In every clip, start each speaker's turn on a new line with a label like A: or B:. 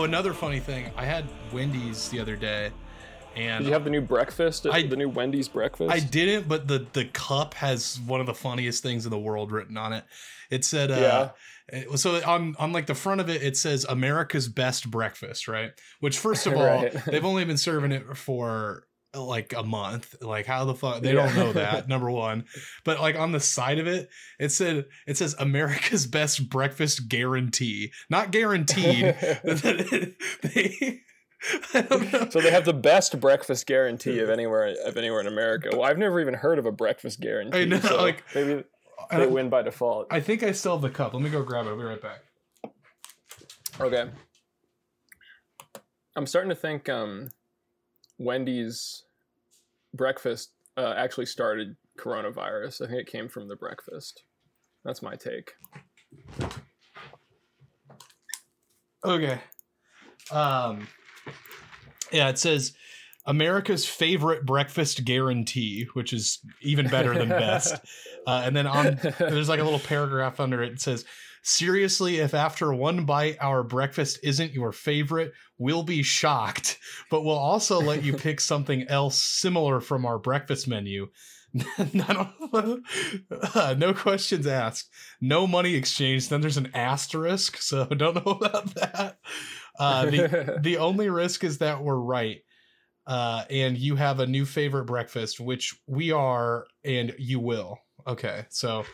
A: Oh, another funny thing. I had Wendy's the other day, and
B: Did you have the new breakfast?
A: I-
B: the new Wendy's breakfast?
A: I didn't, but the the cup has one of the funniest things in the world written on it. It said, uh, it- so on on like the front of it, it says America's best breakfast, right? Which first of all,
B: Right.
A: they've only been serving it for like a month. Like how the fuck they
B: Yeah.
A: don't know that number one. But like on the side of it, it said it says America's best breakfast guarantee, not guaranteed. they, I don't know.
B: So they have the best breakfast guarantee of anywhere of anywhere in America. Well, I've never even heard of a breakfast guarantee.
A: I know,
B: so
A: like-
B: maybe they win by default.
A: I think I still have the cup. Let me go grab it. I'll be right back.
B: Okay. I'm starting to think um, Wendy's breakfast uh, actually started coronavirus. I think it came from the breakfast. That's my take.
A: Okay. Um yeah, it says America's favorite breakfast guarantee, which is even better than best. Uh, and then on there's like a little paragraph under it. It says, "Seriously, if after one bite our breakfast isn't your favorite, we'll be shocked, but we'll also let you pick something else similar from our breakfast menu." Uh, no questions asked. No money exchanged. Then there's an asterisk, so don't know about that. Uh, the the only risk is that we're right. Uh, and you have a new favorite breakfast, which we are, and you will. Okay, so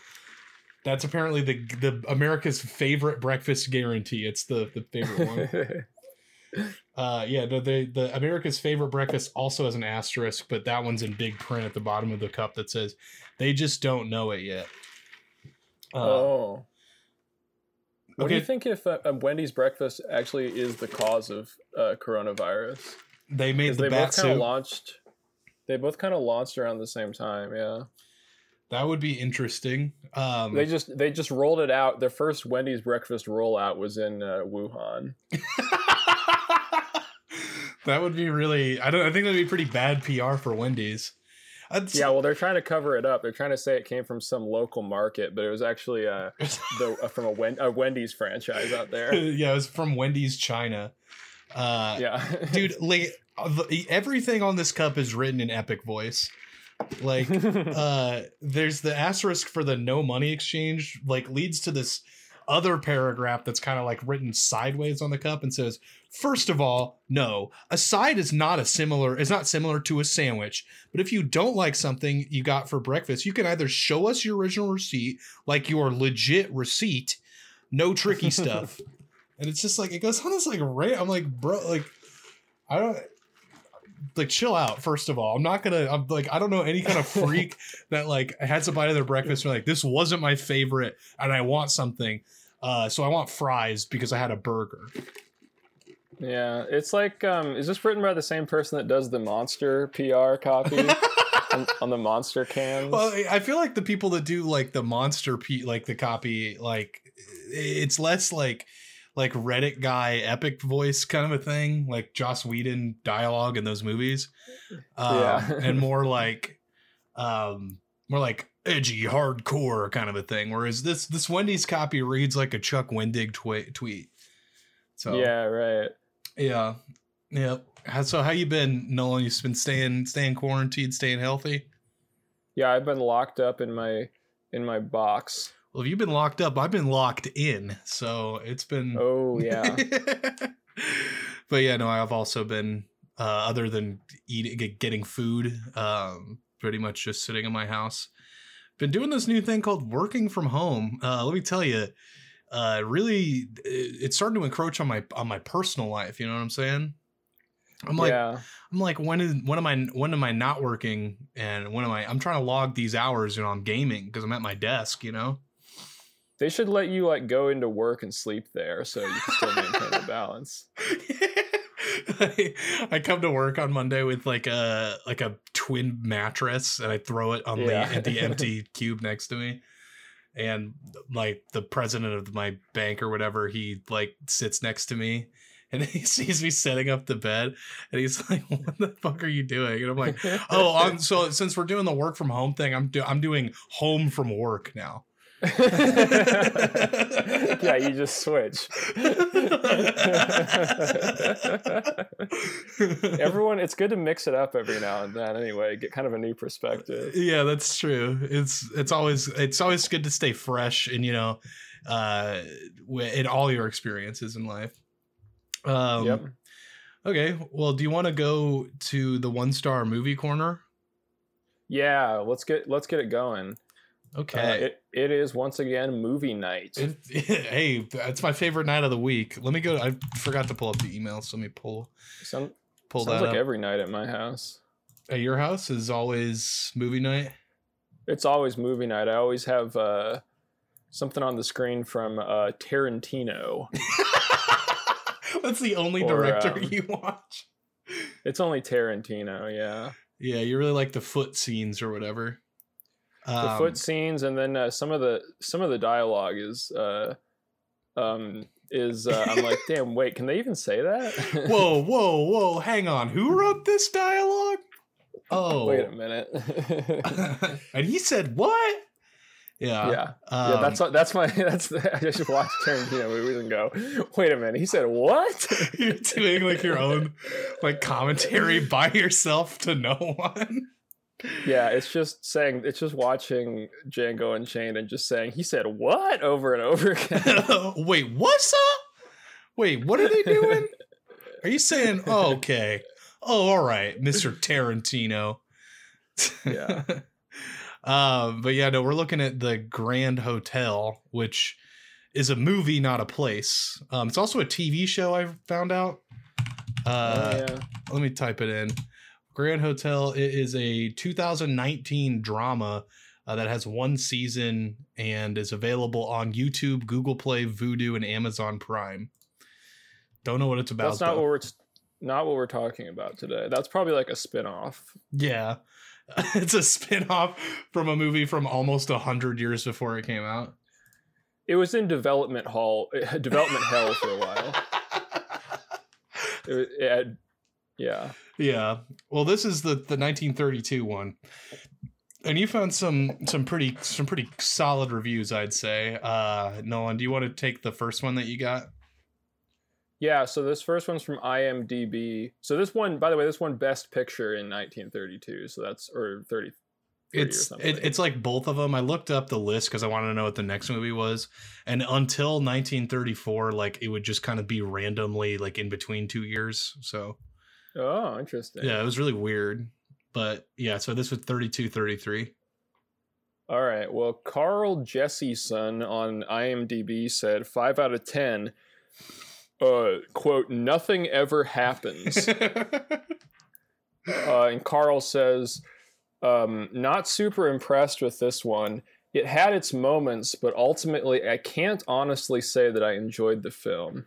A: that's apparently the the America's favorite breakfast guarantee. It's the the favorite one. Uh, yeah, the, the the America's favorite breakfast also has an asterisk, but that one's in big print at the bottom of the cup that says they just don't know it yet. Uh,
B: oh. What do you think if uh, uh, Wendy's breakfast actually is the cause of uh, coronavirus?
A: they made the
B: they both kind of launched. They both kind of launched around the same time. Yeah.
A: That would be interesting. Um,
B: They just they just rolled it out. Their first Wendy's breakfast rollout was in uh, Wuhan.
A: that would be really. I don't. I think that'd be pretty bad PR for Wendy's. I'd
B: Yeah, well, they're trying to cover it up. They're trying to say it came from some local market, but it was actually uh, the uh, from a, Wen- a Wendy's franchise out there.
A: yeah, it was from Wendy's China. Uh,
B: Yeah,
A: dude, like uh, the- everything on this cup is written in epic voice. Like, uh, there's the asterisk for the no money exchange. Like, leads to this other paragraph that's kind of like written sideways on the cup and says, First of all, no, a side is not a similar is not similar to a sandwich. But if you don't like something you got for breakfast, you can either show us your original receipt, like your legit receipt, no tricky stuff. and it's just like it goes on this like rant. I'm like, bro, like I don't like chill out. First of all, I'm not gonna. I'm like I don't know any kind of freak that like had some bite of their breakfast and like this wasn't my favorite and I want something. Uh, so I want fries because I had a burger.
B: yeah. It's like, um, is this written by the same person that does the Monster PR copy on, on the Monster cans?
A: Well, I feel like the people that do like the monster pe like the copy, like it's less like like Reddit guy epic voice kind of a thing, like Joss Whedon dialogue in those movies. Um,
B: Yeah.
A: and more like um more like edgy hardcore kind of a thing. Whereas this this Wendy's copy reads like a Chuck Wendig twi- tweet. So
B: yeah, right.
A: yeah. Yeah. So how you been, Nolan? You've been staying staying quarantined, staying healthy?
B: Yeah, I've been locked up in my in my box.
A: Well, if you've been locked up, I've been locked in. So it's been.
B: Oh yeah.
A: but yeah, no, I've also been, uh, other than eating, getting food, um, pretty much just sitting in my house. Been doing this new thing called working from home. Uh, let me tell you, uh, really, it's starting to encroach on my on my personal life. You know what I'm saying? I'm like,
B: yeah.
A: I'm like, when is when am I when am I not working and when am I? I'm trying to log these hours. You know, I'm gaming because I'm at my desk. You know.
B: They should let you like go into work and sleep there so you can still maintain the balance.
A: I, I come to work on Monday with like a like a twin mattress and I throw it on
B: Yeah.
A: the the empty cube next to me. And like the president of my bank or whatever, he like sits next to me and he sees me setting up the bed and he's like, "What the fuck are you doing?" And I'm like, "Oh, I'm so since we're doing the work from home thing, I'm do- I'm doing home from work now."
B: yeah, you just switch. Everyone, it's good to mix it up every now and then. Anyway, get kind of a new perspective.
A: yeah, that's true. It's it's always it's always good to stay fresh and you know, uh, in all your experiences in life. Um,
B: yep.
A: Okay. Well, do you want to go to the one star movie corner?
B: Yeah, let's get let's get it going. Uh,
A: Okay.
B: it, it is once again movie night.
A: It, hey, that's my favorite night of the week. Let me go. I forgot to pull up the email, so let me pull
B: Some,
A: pull
B: sounds
A: that
B: like
A: up.
B: every night at my house.
A: At your house is always movie night.
B: It's always movie night. I always have uh, something on the screen from uh, Tarantino.
A: That's the only
B: Or,
A: director
B: um,
A: you watch.
B: It's only Tarantino, yeah.
A: Yeah, you really like the foot scenes or whatever.
B: The
A: Um,
B: foot scenes and then uh, some of the some of the dialogue is uh, um, is uh, I'm like, damn, wait, can they even say that?
A: whoa, whoa, whoa! Hang on. Who wrote this dialogue? Oh,
B: wait a minute.
A: and he said what? Yeah,
B: yeah.
A: um,
B: yeah, that's that's my that's the, I just watch Tarantino movies and go, wait a minute, he said what?
A: you're doing like your own like commentary by yourself to no one.
B: Yeah, it's just saying it's just watching Django Unchained and just saying he said what over and over again.
A: Wait, what's up? Wait, what are they doing? Are you saying, oh, okay. Oh, all right, Mr. Tarantino.
B: Yeah.
A: um, but yeah, no, we're looking at the Grand Hotel, which is a movie, not a place. Um, it's also a TV show, I found out. Uh,
B: oh, yeah.
A: let me type it in. Grand Hotel. It is a 2019 drama uh, that has one season and is available on YouTube, Google Play, Vudu, and Amazon Prime. Don't know what it's about.
B: That's not
A: though.
B: what we're t- not what we're talking about today. That's probably like a spin-off.
A: Yeah, it's a spin-off from a movie from almost a hundred years before it came out.
B: It was in development hall, development hell for a while. It, it yeah.
A: Yeah. Well, this is the the 1932 one. And you found some some pretty some pretty solid reviews, I'd say. Uh Nolan, do you want to take the first one that you got?
B: Yeah, so this first one's from IMDb. So this one, by the way, this one Best Picture in 1932. So that's or 30. 30
A: It's it, it's like both of them. I looked up the list because I wanted to know what the next movie was, and until 1934, like it would just kind of be randomly like in between two years. So
B: oh, interesting.
A: yeah, it was really weird. But yeah, so this was 32, 33.
B: All right. Well, Carl Jesseson on IMDb said five out of ten. Uh, quote: Nothing ever happens. uh, and Carl says, um, not super impressed with this one. It had its moments, but ultimately, I can't honestly say that I enjoyed the film.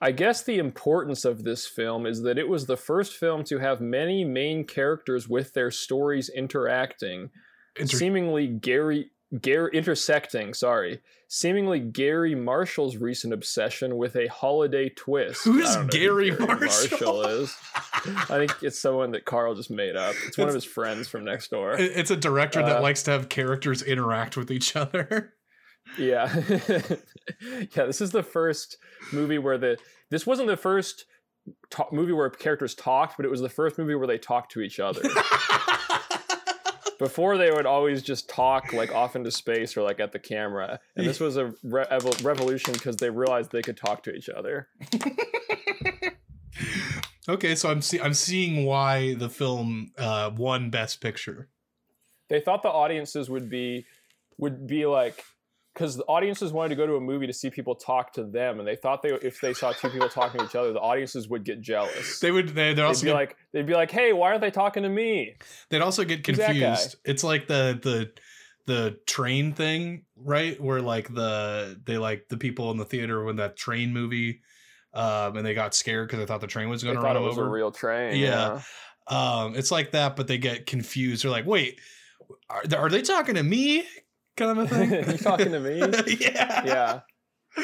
B: I guess the importance of this film is that it was the first film to have many main characters with their stories interacting,
A: Inter-
B: seemingly Gary Gary intersecting, sorry, seemingly Garry Marshall's recent obsession with a holiday twist.
A: Who's
B: don't know
A: Gary
B: who
A: Marshall?
B: is. I think it's someone that Carl just made up. It's one of his friends from next door.
A: It's a director that
B: Uh,
A: likes to have characters interact with each other.
B: Yeah. yeah, this is the first movie where the this wasn't the first ta- movie where characters talked, but it was the first movie where they talked to each other. Before they would always just talk like off into space or like at the camera. And this was a re- evo- revolution because they realized they could talk to each other.
A: okay, so I'm see- I'm seeing why the film uh, won Best Picture.
B: They thought the audiences would be would be like because the audiences wanted to go to a movie to see people talk to them, and they thought they if they saw two people talking to each other, the audiences would get jealous.
A: They would they, they'd
B: They'd
A: also
B: be
A: get,
B: like, they'd be like, "Hey, why aren't they talking to me?"
A: they'd also get
B: Who's that guy?
A: confused. It's like the the the train thing, right? Where like the they like the people in the theater when that train movie, um, and they got scared because they thought the train was going to run
B: it was
A: over.
B: a real train.
A: Yeah. um, it's like that, but they get confused. They're like, wait, are, are they talking to me? Kind of a thing.
B: You talking to me?
A: yeah.
B: yeah.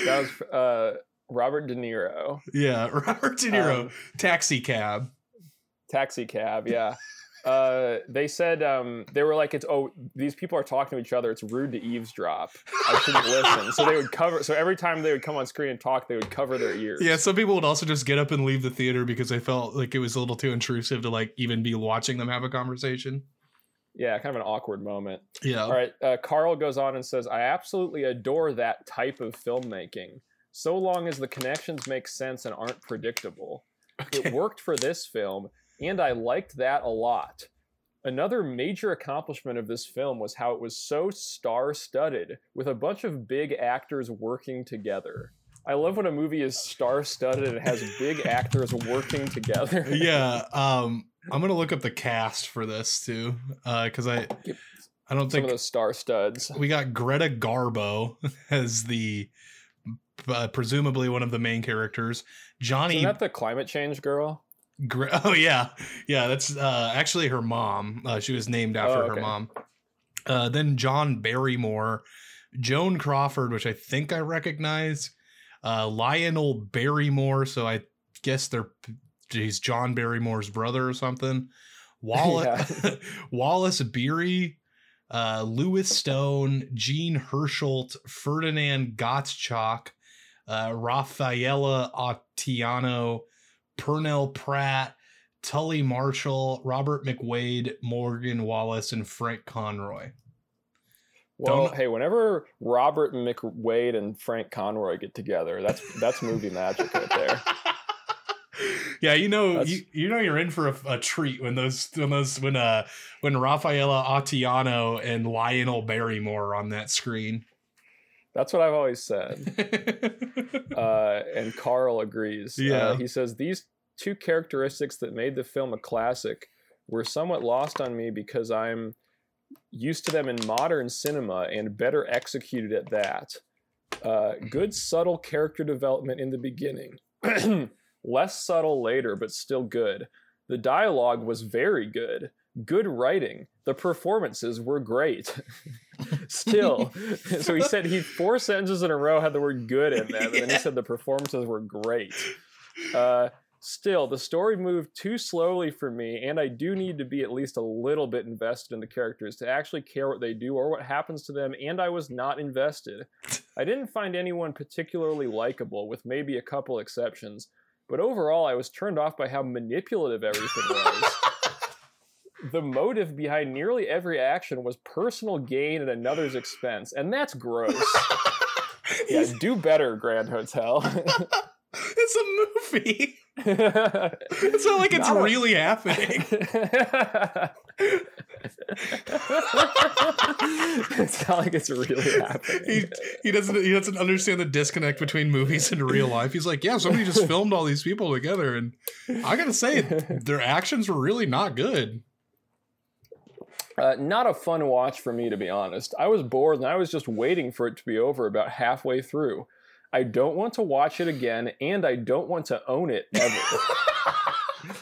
B: That was uh, Robert De Niro.
A: Yeah. Robert De Niro,
B: Um,
A: taxi cab.
B: taxi cab. Yeah. Uh, they said um, they were like, "It's oh, these people are talking to each other. It's rude to eavesdrop. I shouldn't listen." So they would cover. So every time they would come on screen and talk, they would cover their ears.
A: Yeah, some people would also just get up and leave the theater because they felt like it was a little too intrusive to like even be watching them have a conversation.
B: Yeah, kind of an awkward moment.
A: Yeah.
B: All right. Uh, Carl goes on and says, I absolutely adore that type of filmmaking, so long as the connections make sense and aren't predictable.
A: Okay.
B: It worked for this film, and I liked that a lot. Another major accomplishment of this film was how it was so star studded, with a bunch of big actors working together. I love when a movie is star studded and has big actors working together.
A: yeah. Um, I'm gonna look up the cast for this too, because I, I don't
B: Some
A: think
B: of those star studs.
A: we got Greta Garbo as the uh, presumably one of the main characters. Johnny
B: Isn't that the climate change girl?
A: Gre- oh yeah, yeah. That's uh, actually her mom. Uh, she was named after
B: Oh,
A: her mom. Uh, then John Barrymore, Joan Crawford, which I think I recognize. Uh, Lionel Barrymore. So I guess they're he's John Barrymore's brother or something. Wallace Wallace Beery. Uh, Lewis Stone, Jean Hersholt, Ferdinand Gottschalk, uh, Rafaela Ottiano, Purnell Pratt, Tully Marshall, Robert McWade, Morgan Wallace, and Frank Conroy.
B: Well,
A: Don't-
B: hey, whenever Robert McWade and Frank Conroy get together, that's that's movie magic right there.
A: yeah, you know, you, you know, you're in for a, a treat when those when those when uh when Rafaela Ottiano and Lionel Barrymore are on that screen.
B: That's what I've always said. Uh, and Carl agrees.
A: Yeah.
B: Uh, he says these two characteristics that made the film a classic were somewhat lost on me because I'm used to them in modern cinema and better executed at that. Uh, good subtle character development in the beginning, less subtle later, but still good. The dialogue was very good. Good writing. The performances were great. still, so he said he four sentences in a row had the word good in them, and then he said the performances were great. Uh, still, the story moved too slowly for me, and I do need to be at least a little bit invested in the characters to actually care what they do or what happens to them, and I was not invested. I didn't find anyone particularly likable, with maybe a couple exceptions, but overall, I was turned off by how manipulative everything was. the motive behind nearly every action was personal gain at another's expense, and that's gross. yeah, do better, Grand Hotel.
A: it's a movie. It's not like it's
B: Not a-
A: really happening.
B: it's not like it's really happening.
A: he he doesn't he doesn't understand the disconnect between movies and real life. He's like, yeah, somebody just filmed all these people together, and I gotta say, their actions were really not good.
B: Uh, not a fun watch for me, to be honest. I was bored and I was just waiting for it to be over about halfway through. I don't want to watch it again, and I don't want to own it ever.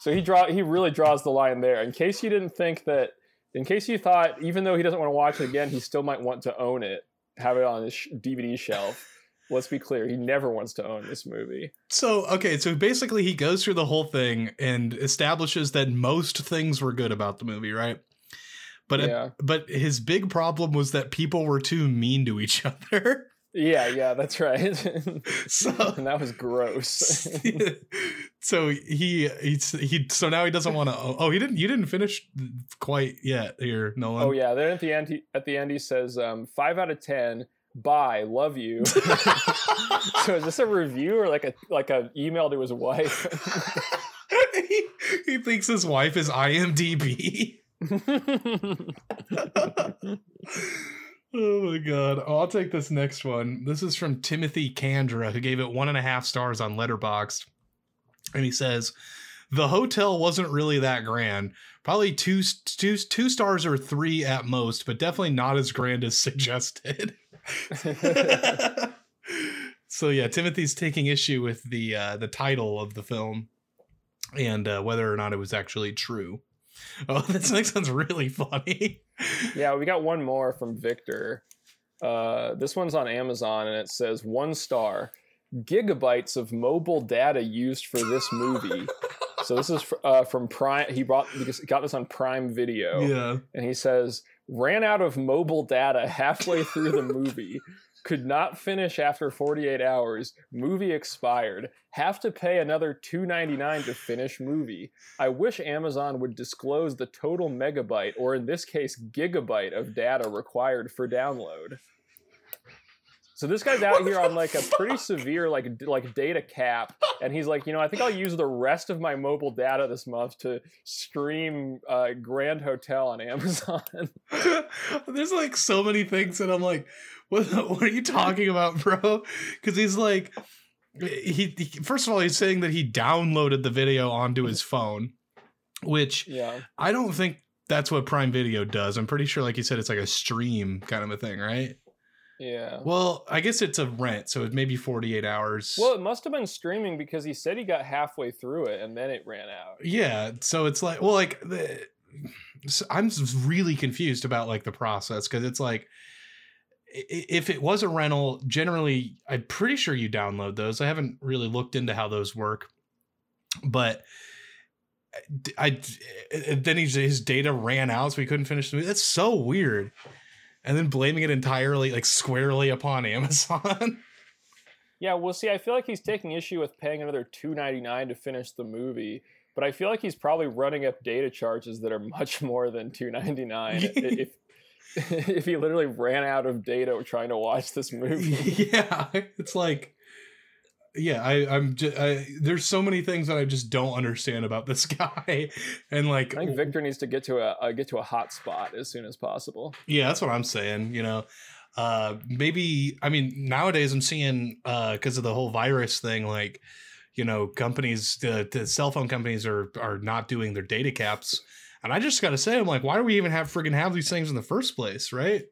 B: so he draw he really draws the line there. In case you didn't think that, in case you thought even though he doesn't want to watch it again, he still might want to own it, have it on his sh- DVD shelf. Let's be clear, he never wants to own this movie.
A: So okay, so basically he goes through the whole thing and establishes that most things were good about the movie, right? But it-
B: yeah,
A: but his big problem was that people were too mean to each other.
B: Yeah, yeah, that's right.
A: So
B: and that was gross.
A: so he he's he so now he doesn't want to oh he didn't you didn't finish quite yet here Nolan
B: Oh yeah, then at the end, he, at the end he says, um, five out of ten. Bye, love you. so is this a review or like a like a email to his wife?
A: he, he thinks his wife is IMDb oh my god. Oh, I'll take this next one. This is from Timothy Kandra who gave it one and a half stars on Letterboxd. And he says the hotel wasn't really that grand. Probably two two two stars or three at most but definitely not as grand as suggested. So yeah, Timothy's taking issue with the uh, the title of the film and uh, whether or not it was actually true. Oh, this next one's really funny.
B: yeah, we got one more from Victor. Uh, this one's on Amazon and it says one star. gigabytes of mobile data used for this movie. so this is uh, from Prime. He brought because got this on Prime Video,
A: Yeah.
B: and he says ran out of mobile data halfway through the movie. Could not finish after 48 hours. Movie expired. Have to pay another 2.99 to finish movie. I wish Amazon would disclose the total megabyte, or in this case, gigabyte of data required for download. So this guy's out here on like a pretty severe like d- like data cap, and he's like, you know, I think I'll use the rest of my mobile data this month to stream uh, Grand Hotel on Amazon.
A: There's like so many things that I'm like, what, what are you talking about, bro? Because he's like, he, he first of all he's saying that he downloaded the video onto his phone, which
B: yeah,
A: I don't think that's what Prime Video does. I'm pretty sure, like you said, it's like a stream kind of a thing, right?
B: yeah.
A: Well, I guess it's a rent, so it may be 48 hours.
B: Well, it must have been streaming because he said he got halfway through it and then it ran out.
A: yeah, so it's like, well, like the, so I'm just really confused about like the process because it's like if it was a rental, generally, I'm pretty sure you download those. I haven't really looked into how those work, but I, then he's, his data ran out, so he couldn't finish the movie. That's so weird. And then blaming it entirely, like squarely upon Amazon.
B: Yeah, well, see, I feel like he's taking issue with paying another two ninety nine to finish the movie, but I feel like he's probably running up data charges that are much more than two ninety nine. if if he literally ran out of data trying to watch this movie.
A: yeah, it's like, yeah, I, I'm just, I, there's so many things that I just don't understand about this guy, and like,
B: I think Victor needs to get to a uh, get to a hot spot as soon as possible.
A: yeah, that's what I'm saying. You know, uh, maybe I mean nowadays I'm seeing uh because of the whole virus thing, like, you know, companies, the, the cell phone companies are are not doing their data caps. And I just gotta say, I'm like, why do we even have friggin' have these things in the first place, right?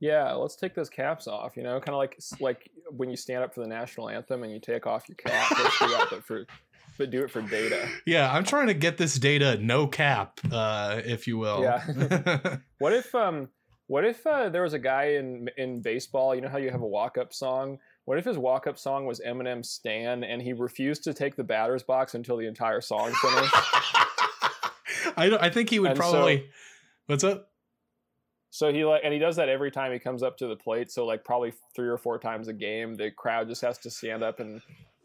B: Yeah, let's take those caps off. You know, kind of like like when you stand up for the national anthem and you take off your cap. Let's do that, but for but do it for data.
A: Yeah, I'm trying to get this data no cap, uh, if you will.
B: Yeah. What if um what if uh, there was a guy in in baseball, you know how you have a walk-up song? What if his walk-up song was Eminem Stan and he refused to take the batter's box until the entire song finished?
A: I don't, I think he would
B: And so-
A: probably. what's up?
B: so he like and he does that every time he comes up to the plate, so like probably 3 or 4 times a game the crowd just has to stand up and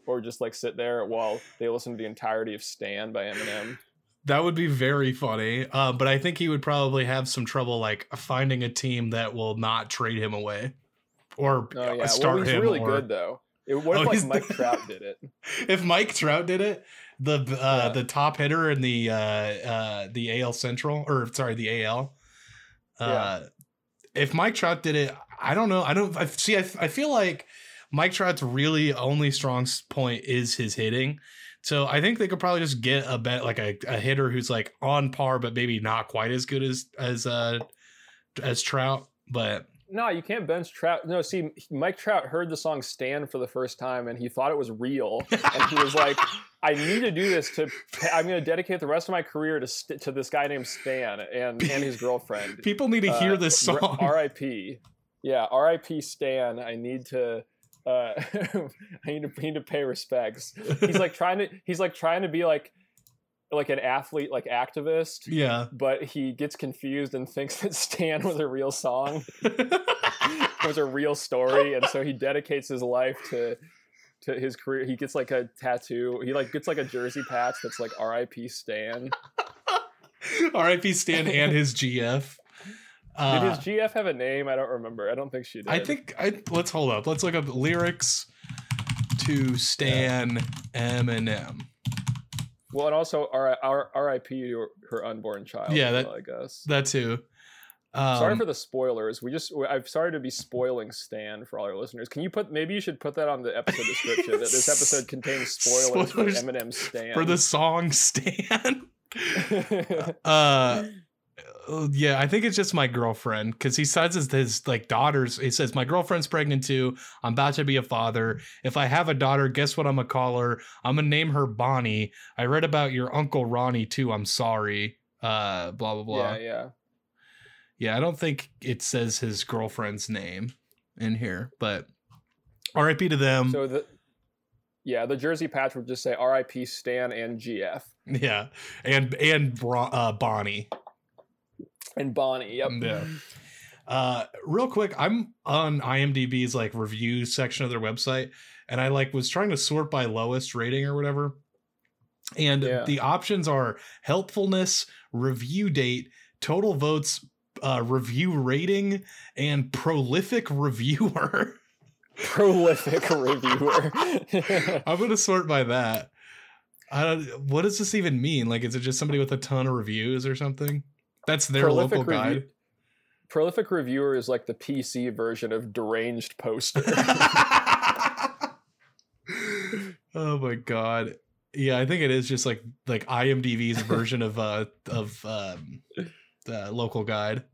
B: or just like sit there while they listen to the entirety of "Stan" by Eminem.
A: That would be very funny. Uh, but I think he would probably have some trouble like finding a team that will not trade him away, or
B: Oh yeah,
A: start
B: well he's
A: him.
B: really
A: or-
B: good though. It, what
A: Oh,
B: if like Mike Trout did it?
A: If Mike Trout did it, the uh,
B: Yeah.
A: the top hitter in the uh, uh, the AL Central or sorry the AL. Uh, If Mike Trout did it, I don't know. I don't. I see. I, I feel like Mike Trout's really only strong point is his hitting. So I think they could probably just get a bet like a, a hitter who's like on par, but maybe not quite as good as as uh as Trout. But
B: No, you can't bench Trout. No, see, Mike Trout heard the song "Stan" for the first time, and he thought it was real, and he was like, "I need to do this to. I'm going to dedicate the rest of my career to st- to this guy named Stan and and his girlfriend."
A: people need to hear
B: Uh,
A: this song.
B: R.I.P. Yeah, R.I.P. Stan. I need to. Uh, I need to, I need to pay respects. He's like trying to. He's like trying to be like, like an athlete, like activist.
A: yeah.
B: But he gets confused and thinks that Stan was a real song was a real story, and so he dedicates his life to to his career. He gets like a tattoo. He like gets like a jersey patch that's like R.I.P. Stan.
A: R.I.P. Stan and his GF.
B: Did
A: Uh,
B: his GF have a name? I don't remember. I don't think she did.
A: I think I let's hold up. Let's look up lyrics to Stan Eminem.
B: Well, and also R- R- R.I.P. to her unborn child.
A: Yeah, that-
B: well, I guess.
A: That too. Um,
B: sorry for the spoilers. We just I'm sorry to be spoiling Stan for all our listeners. Can you put maybe you should put that on the episode description that this episode contains spoilers,
A: Spoilers
B: for Eminem Stan.
A: for the song Stan. uh yeah, I think it's just my girlfriend because he says his, his like daughters. He says my girlfriend's pregnant too. I'm about to be a father. If I have a daughter, guess what I'm gonna call her? I'm gonna name her Bonnie. I read about your uncle Ronnie too. I'm sorry. Uh, blah blah blah.
B: yeah,
A: Yeah,
B: yeah.
A: I don't think it says his girlfriend's name in here, but R.I.P. to them.
B: So the Yeah, the jersey patch would just say R.I.P. Stan and GF
A: Yeah, and and Bra- uh, Bonnie.
B: and Bonnie. Yep.
A: Yeah. Uh, real quick, I'm on IMDb's like review section of their website, and I like was trying to sort by lowest rating or whatever. And
B: Yeah.
A: the options are helpfulness, review date, total votes, uh, review rating, and prolific reviewer.
B: Prolific reviewer.
A: I'm gonna sort by that. I don't. What does this even mean? Like, is it just somebody with a ton of reviews or something? That's their
B: Prolific
A: local guide.
B: review- Prolific reviewer is like the PC version of deranged poster.
A: oh my god. Yeah, I think it is just like like IMDb's version of uh of um the local guide.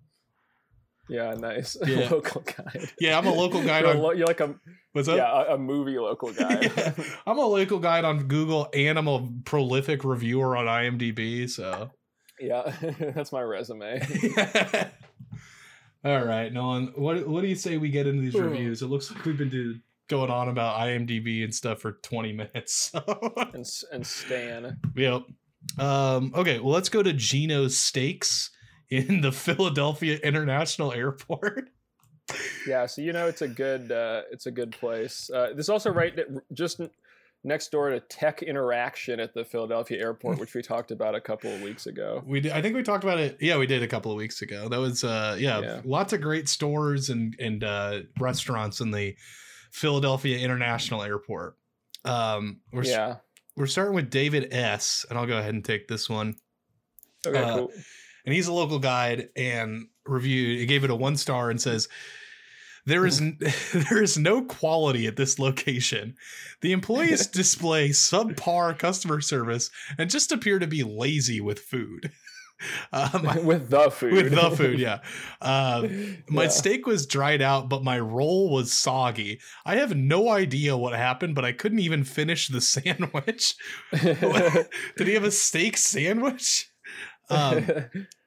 B: Yeah, nice.
A: Yeah.
B: local guide.
A: Yeah, I'm a local guide
B: You're,
A: on
B: lo- you're like a
A: what's up?
B: yeah a, a movie local guide.
A: Yeah. I'm a local guide on Google and I'm a prolific reviewer on IMDb, so
B: yeah, that's my resume.
A: All right, Nolan. What what do you say we get into these
B: Hmm.
A: reviews? It looks like we've been do, going on about IMDb and stuff for 20 minutes. So.
B: and and Stan.
A: Yep. Um, okay, well, let's go to Geno's Steaks in the Philadelphia International Airport.
B: Yeah, so you know it's a good uh, it's a good place. Uh, this also right just next door to Tech Interaction at the Philadelphia airport, which we talked about a couple of weeks ago.
A: We did, I think we talked about it. Yeah, we did a couple of weeks ago. That was uh yeah,
B: Yeah.
A: lots of great stores and and uh restaurants in the Philadelphia International Airport. Um we're
B: Yeah.
A: we're starting with David S and I'll go ahead and take this one.
B: Okay.
A: Uh,
B: cool.
A: And he's a local guide and reviewed he gave it a one star and says There is there is no quality at this location. The employees display subpar customer service and just appear to be lazy with food. Um,
B: with the food.
A: with the food yeah. Um, my
B: Yeah.
A: steak was dried out but my roll was soggy. I have no idea what happened but i couldn't even finish the sandwich. Did he have a steak sandwich? Um,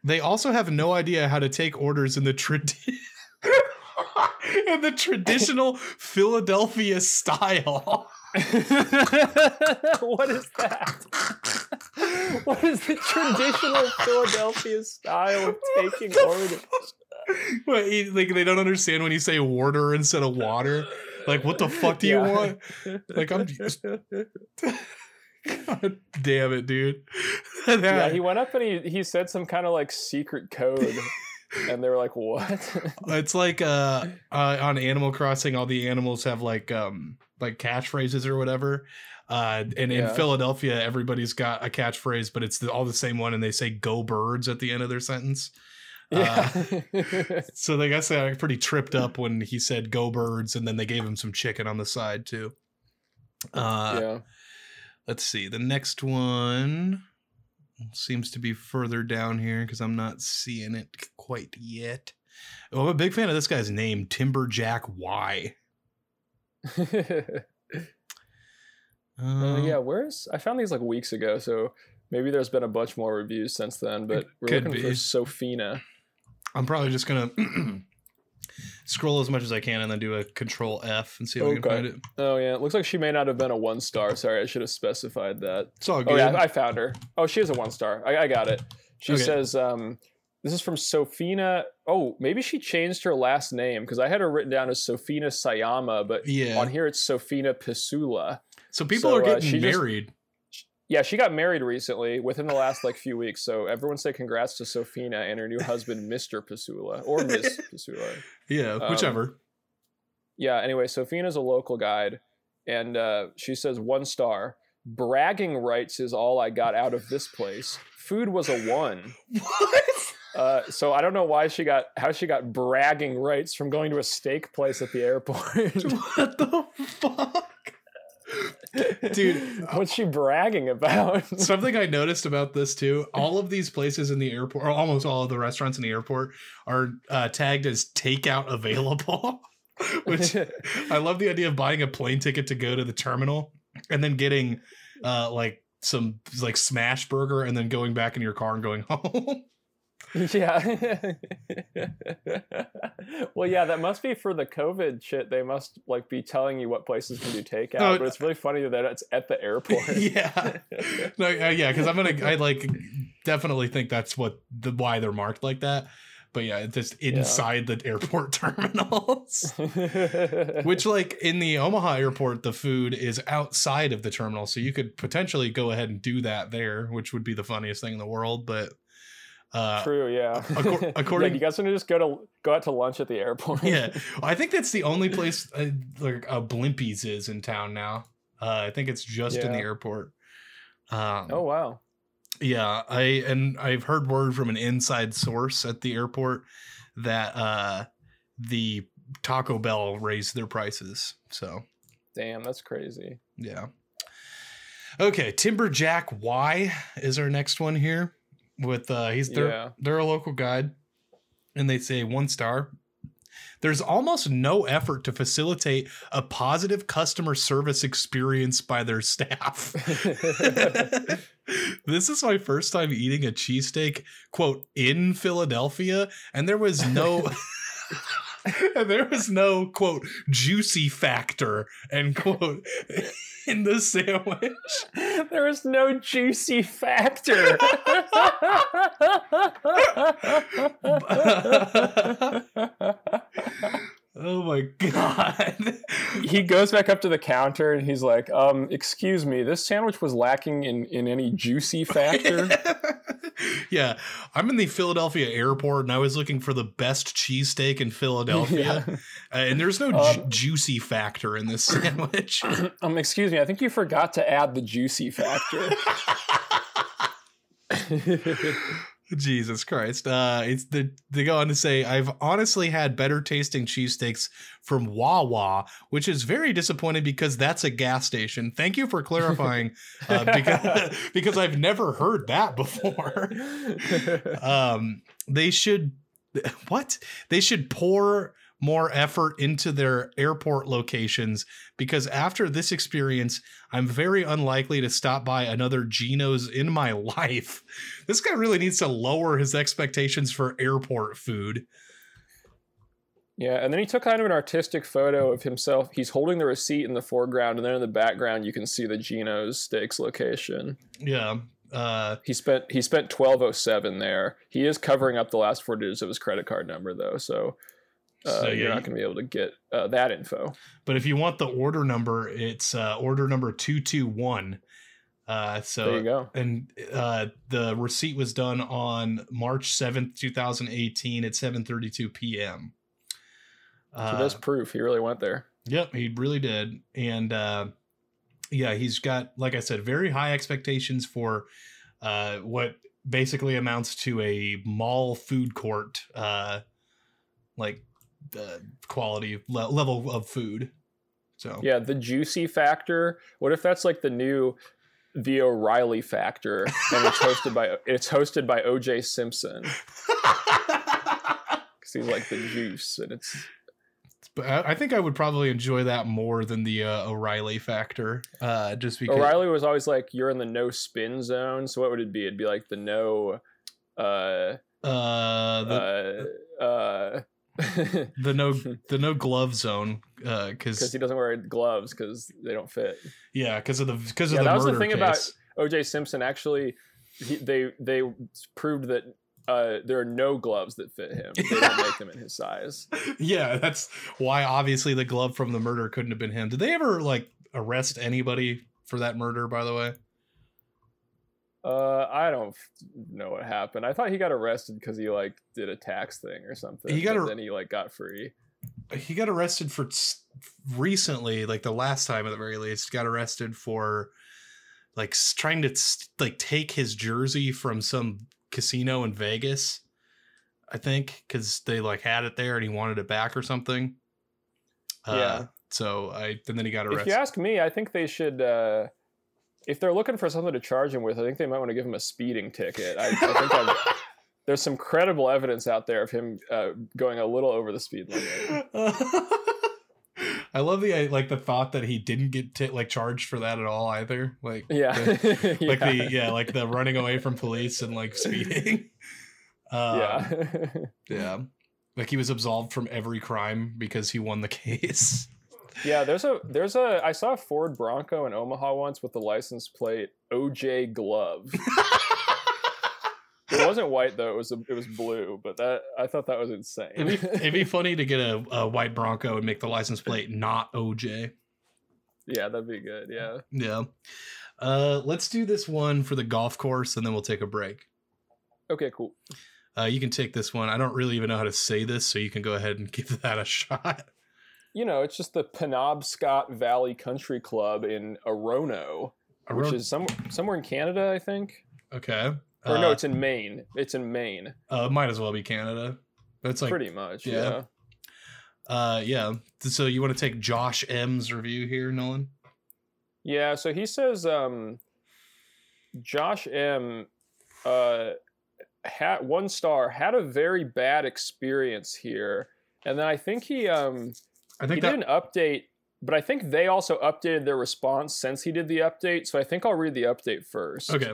A: they also have no idea how to take orders in the tradi- in the traditional Philadelphia style.
B: what is that? What is the traditional Philadelphia style of taking orders?
A: What, he- like they don't understand when you say water instead of water. Like, what the fuck do you want? Like, I'm God damn it, dude.
B: yeah, he went up and he, he said some kind of like secret code, and they were like, "What?"
A: it's like uh, uh on Animal Crossing, all the animals have like um like catchphrases or whatever. Uh, and in
B: Yeah.
A: Philadelphia, everybody's got a catchphrase, but it's the, all the same one, and they say "Go Birds" at the end of their sentence.
B: yeah.
A: So I guess they got pretty tripped up when he said "Go Birds," and then they gave him some chicken on the side too. Uh,
B: yeah.
A: Let's see. The next one seems to be further down here because I'm not seeing it quite yet. Oh, I'm a big fan of this guy's name, Timberjack Y.
B: Uh,
A: Uh,
B: yeah, where's I found these like weeks ago, so maybe there's been a bunch more reviews since then. But we're looking
A: be.
B: for Sofina.
A: I'm probably just gonna scroll as much as I can and then do a Control F and see if I can find it.
B: Oh yeah, it looks like she may not have been a one star. Sorry, I should have specified that.
A: It's all
B: Oh yeah, I found her. Oh, she is a one star. I, I got it. She
A: Okay.
B: says, um, "This is from Sofina." Oh, maybe she changed her last name because I had her written down as Sofina Sayama, but
A: yeah.
B: on here it's Sofina Pisula.
A: So people
B: so,
A: are
B: uh,
A: getting
B: just-
A: married.
B: Yeah, she got married recently within the last like few weeks. So everyone say congrats to Sofina and her new husband, Mr. Pisula or Miss Pisula.
A: yeah,
B: um,
A: whichever.
B: Yeah, anyway, Sofina's a local guide, and uh, she says one star. Bragging rights is all I got out of this place. Food was a one.
A: What?
B: Uh, so I don't know why she got how she got bragging rights from going to a steak place at the airport.
A: what the fuck? Dude,
B: What's she bragging about?
A: Something I noticed about this too, all of these places in the airport, or almost all of the restaurants in the airport, are uh, tagged as takeout available. Which I love the idea of buying a plane ticket to go to the terminal and then getting uh, like some like smash burger and then going back in your car and going home.
B: Yeah. well, yeah, that must be for the COVID shit. They must like be telling you what places can do takeout,
A: Oh,
B: but it's really funny that it's at the airport.
A: yeah. No, uh, yeah, because I'm gonna I like definitely think that's what the why they're marked like that. But yeah, it's just inside the airport terminals. Which, like in the Omaha airport, the food is outside of the terminal, so you could potentially go ahead and do that there, which would be the funniest thing in the world. But uh,
B: True, yeah.
A: Accor-
B: yeah,
A: according-
B: you guys want to just go to go out to lunch at the airport?
A: yeah, I think that's the only place uh, like uh, Blimpies is in town now. Uh, I think it's just in the airport. Um,
B: Oh wow.
A: Yeah, I and I've heard word from an inside source at the airport that uh the Taco Bell raised their prices. So,
B: Damn, that's crazy.
A: yeah. Okay, Timberjack Y is our next one here with uh he's they're
B: Yeah.
A: they're a local guide and they say one star. There's almost no effort to facilitate a positive customer service experience by their staff. this is my first time eating a cheesesteak, quote, in Philadelphia, and there was no and there was no quote juicy factor end quote in the sandwich.
B: there is no juicy factor.
A: Oh my god.
B: he goes back up to the counter and he's like, um, excuse me, this sandwich was lacking in, in any juicy factor.
A: yeah, I'm in the Philadelphia airport and I was looking for the best cheesesteak in Philadelphia.
B: Yeah.
A: Uh, and there's no ju-
B: Um,
A: juicy factor in this sandwich.
B: um, excuse me, I think you forgot to add the juicy factor.
A: Jesus Christ. Uh it's the they go on to say I've honestly had better tasting cheesesteaks from Wawa, which is very disappointing because that's a gas station. Thank you for clarifying uh, because because I've never heard that before. um they should what? They should pour more effort into their airport locations because after this experience, I'm very unlikely to stop by another Geno's in my life. This guy really needs to lower his expectations for airport food.
B: yeah, and then he took kind of an artistic photo of himself. He's holding the receipt in the foreground, and then in the background you can see the Geno's Steaks location.
A: Yeah. Uh
B: He spent he spent twelve oh seven there. He is covering up the last four digits of his credit card number though, so, uh,
A: So, yeah,
B: you're not going to be able to get uh, that info.
A: but if you want the order number, it's uh order number 221. Uh so
B: there you go.
A: and uh the receipt was done on March 7th, 2018 at 7:32 p.m.
B: So
A: Uh,
B: there's proof he really went there.
A: Yep, he really did. And uh yeah, he's got like I said very high expectations for uh what basically amounts to a mall food court uh like uh, quality le- level of food. So
B: Yeah, the juicy factor. What if that's like the new the O'Reilly factor, and it's hosted by it's hosted by O.J. Simpson because he's like the juice, and it's
A: but I I think I would probably enjoy that more than the uh, O'Reilly factor uh just because
B: O'Reilly was always like you're in the no spin zone. So what would it be? It'd be like the no, uh,
A: uh the,
B: uh, uh,
A: the no the no glove zone uh
B: because he doesn't wear gloves because they don't fit.
A: yeah, cuz of the cuz
B: Yeah,
A: of the
B: that was the thing about-
A: case.
B: O.J. Simpson actually, he, they they proved that uh, there are no gloves that fit him. They don't make them in his size.
A: yeah, that's why obviously the glove from the murder couldn't have been him. Did they ever like arrest anybody for that murder? By the way,
B: Uh, I don't f- know what happened. I thought he got arrested because he like did a tax thing or something.
A: He got ar-
B: then he like got free.
A: he got arrested for recently, like the last time at the very least, got arrested for like s- trying to like take his jersey from some casino in Vegas. I think because they like had it there and he wanted it back or something. Uh,
B: Yeah.
A: So I and then he got arrested.
B: If you ask me, I think they should. Uh, if they're looking for something to charge him with, I think they might want to give him a speeding ticket. I, I think I've, there's some credible evidence out there of him uh, going a little over the speed limit.
A: I love the uh, like the thought that he didn't get t- like charged for that at all either. Like
B: Yeah,
A: the- like
B: yeah.
A: the yeah like the running away from police and like speeding. Um,
B: yeah.
A: yeah. Like he was absolved from every crime because he won the case.
B: Yeah, there's a there's a I saw a Ford Bronco in Omaha once with the license plate OJ Glove. It wasn't white though; it was a, it was blue. But that I thought that was insane.
A: It'd be, it'd be funny to get a, a white Bronco and make the license plate not OJ.
B: yeah, that'd be good. Yeah.
A: Yeah. Uh, let's do this one for the golf course and then we'll take a break.
B: Okay. Cool.
A: Uh, you can take this one. I don't really even know how to say this, so you can go ahead and give that a shot.
B: You know, it's just the Penobscot Valley Country Club in Orono, which is some, somewhere in Canada, I think.
A: okay.
B: Or no,
A: Uh,
B: it's in Maine. It's in Maine,
A: uh, might as well be Canada. That's like
B: pretty much.
A: yeah.
B: Yeah.
A: Uh, yeah. So you want to take Josh M's review here, Nolan?
B: Yeah. So he says, um, Josh M. Uh, had one star had a very bad experience here, and then I think he um
A: I think
B: he
A: think
B: did
A: that
B: an update, but I think they also updated their response since he did the update. So I think I'll read the update first.
A: okay.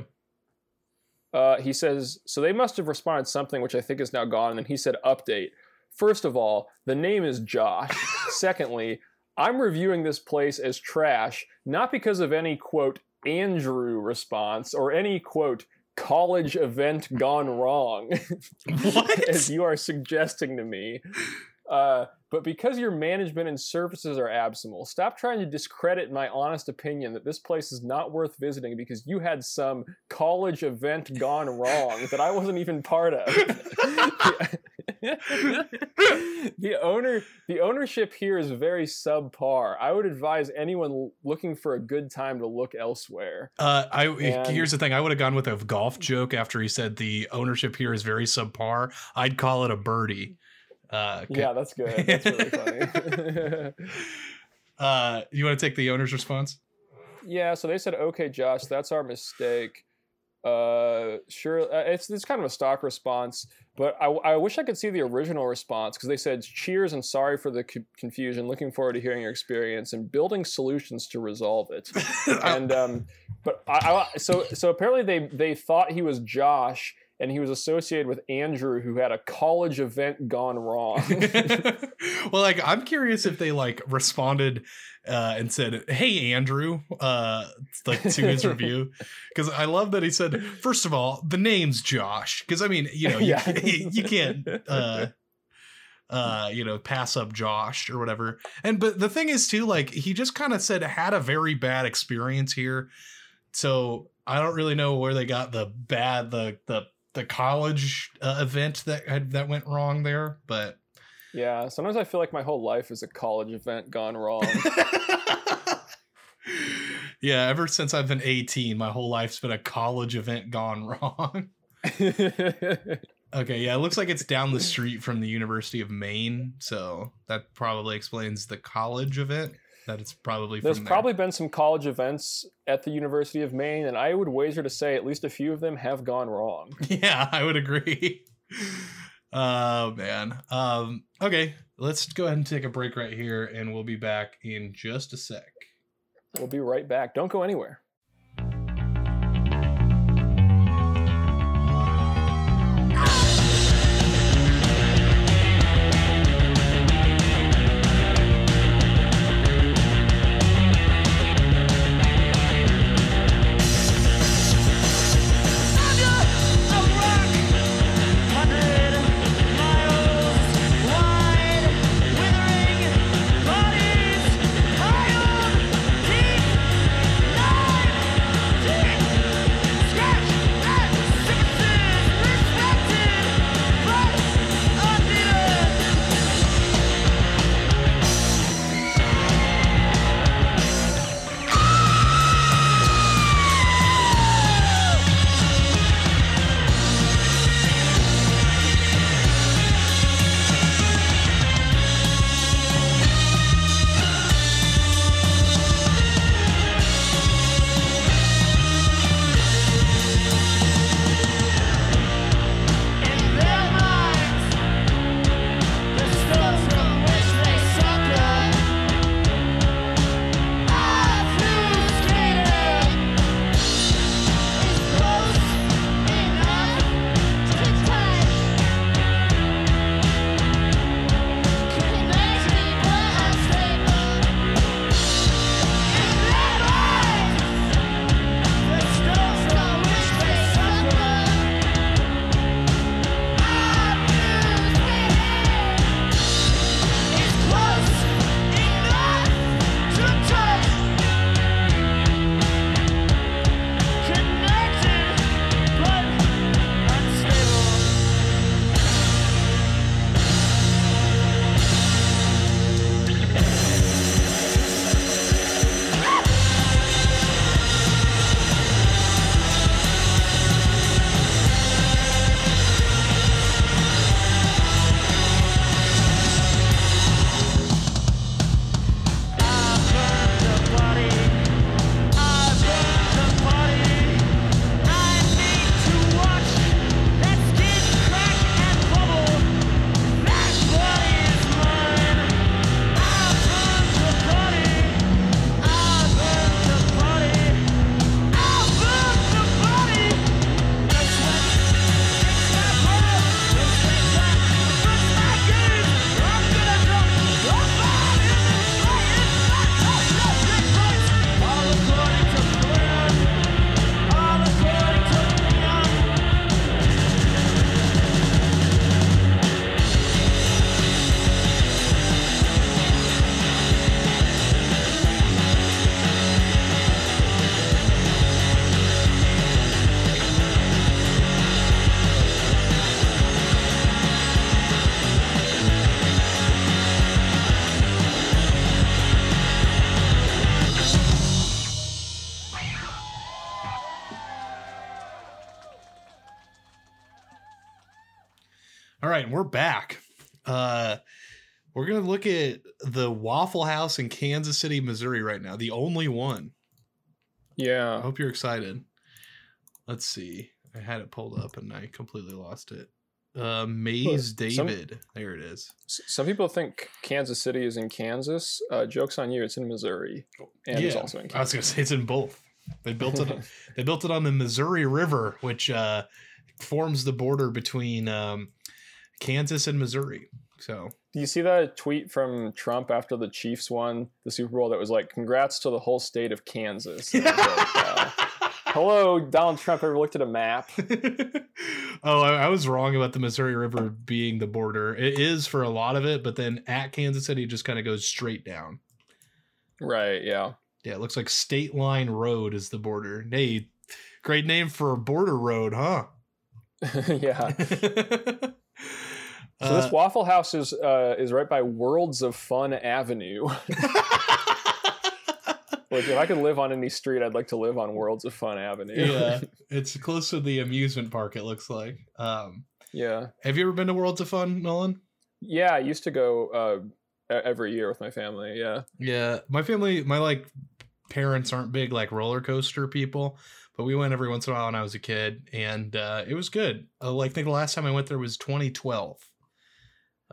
B: Uh, he says, so they must have responded something which I think is now gone. And then he said, update. First of all, the name is Josh. Secondly, I'm reviewing this place as trash, not because of any quote, Andrew response or any quote, college event gone wrong,
A: What?
B: as you are suggesting to me. Uh, but because your management and services are abysmal, stop trying to discredit my honest opinion that this place is not worth visiting because you had some college event gone wrong that I wasn't even part of. the owner, the ownership here is very subpar. I would advise anyone looking for a good time to look elsewhere.
A: Uh, I
B: And-
A: here's the thing. I would have gone with a golf joke after he said the ownership here is very subpar. I'd call it a birdie. Uh,
B: Yeah, that's good. That's really funny.
A: uh, you want to take the owner's response?
B: Yeah, so they said, "Okay, Josh, that's our mistake." Uh, sure, uh, it's it's kind of a stock response, but I, I wish I could see the original response because they said, "Cheers and sorry for the co- confusion. Looking forward to hearing your experience and building solutions to resolve it." and um, but I, I so so apparently they they thought he was Josh and he was associated with Andrew who had a college event gone wrong.
A: well, like I'm curious if they like responded uh, and said, "Hey, Andrew," uh, like to his review, because I love that he said, first of all, the name's Josh, because I mean, you know, you,
B: Yeah.
A: you can't. Uh, uh you know pass up josh or whatever and but the thing is too like he just kind of said had a very bad experience here so i don't really know where they got the bad the the the college uh, event that had that went wrong there but
B: yeah, sometimes I feel like my whole life is a college event gone wrong.
A: yeah, ever since I've been 18, my whole life's been a college event gone wrong. okay, yeah, it looks like it's down the street from the University of Maine, so that probably explains the college event. That it's probably
B: There's
A: from there.
B: probably been some college events at the University of Maine, and I would wager to say at least a few of them have gone wrong.
A: Yeah, I would agree. Oh man. Um, okay, let's go ahead and take a break right here, and we'll be back in just a sec.
B: We'll be right back. Don't go anywhere.
A: We're back. Uh, we're gonna look at the Waffle House in Kansas City, Missouri, right now. The only one.
B: Yeah.
A: I hope you're excited. Let's see. I had it pulled up and I completely lost it. Uh, Maze
B: Look, some-
A: David. There it is.
B: Some people think Kansas City is in Kansas. Uh, jokes on you. It's in Missouri, and it's also in Kansas.
A: I was gonna say it's in both. They built it. they built it on the Missouri River, which uh, forms the border between um, Kansas and Missouri. So
B: Do you see that tweet from Trump after the Chiefs won the Super Bowl that was like, "Congrats to the whole state of Kansas." And it was like, uh, Hello, Donald Trump. Ever looked at a map?
A: oh, I, I was wrong about the Missouri River being the border. It is for a lot of it, but then at Kansas City, it just kind of goes straight down.
B: Right. Yeah.
A: Yeah, it looks like State Line Road is the border. Hey, great name for a border road, huh?
B: yeah. So
A: Uh,
B: this Waffle House is uh, is right by Worlds of Fun Avenue. Which, if I could live on any street, I'd like to live on Worlds of Fun Avenue.
A: yeah, it's close to the amusement park. It looks like. Um,
B: yeah.
A: have you ever been to Worlds of Fun, Nolan?
B: Yeah. I used to go uh, every year with my family. Yeah.
A: Yeah, my family, my like parents aren't big like roller coaster people, but we went every once in a while when I was a kid, and uh, it was good. Uh, like, I think the last time I went there was 2012.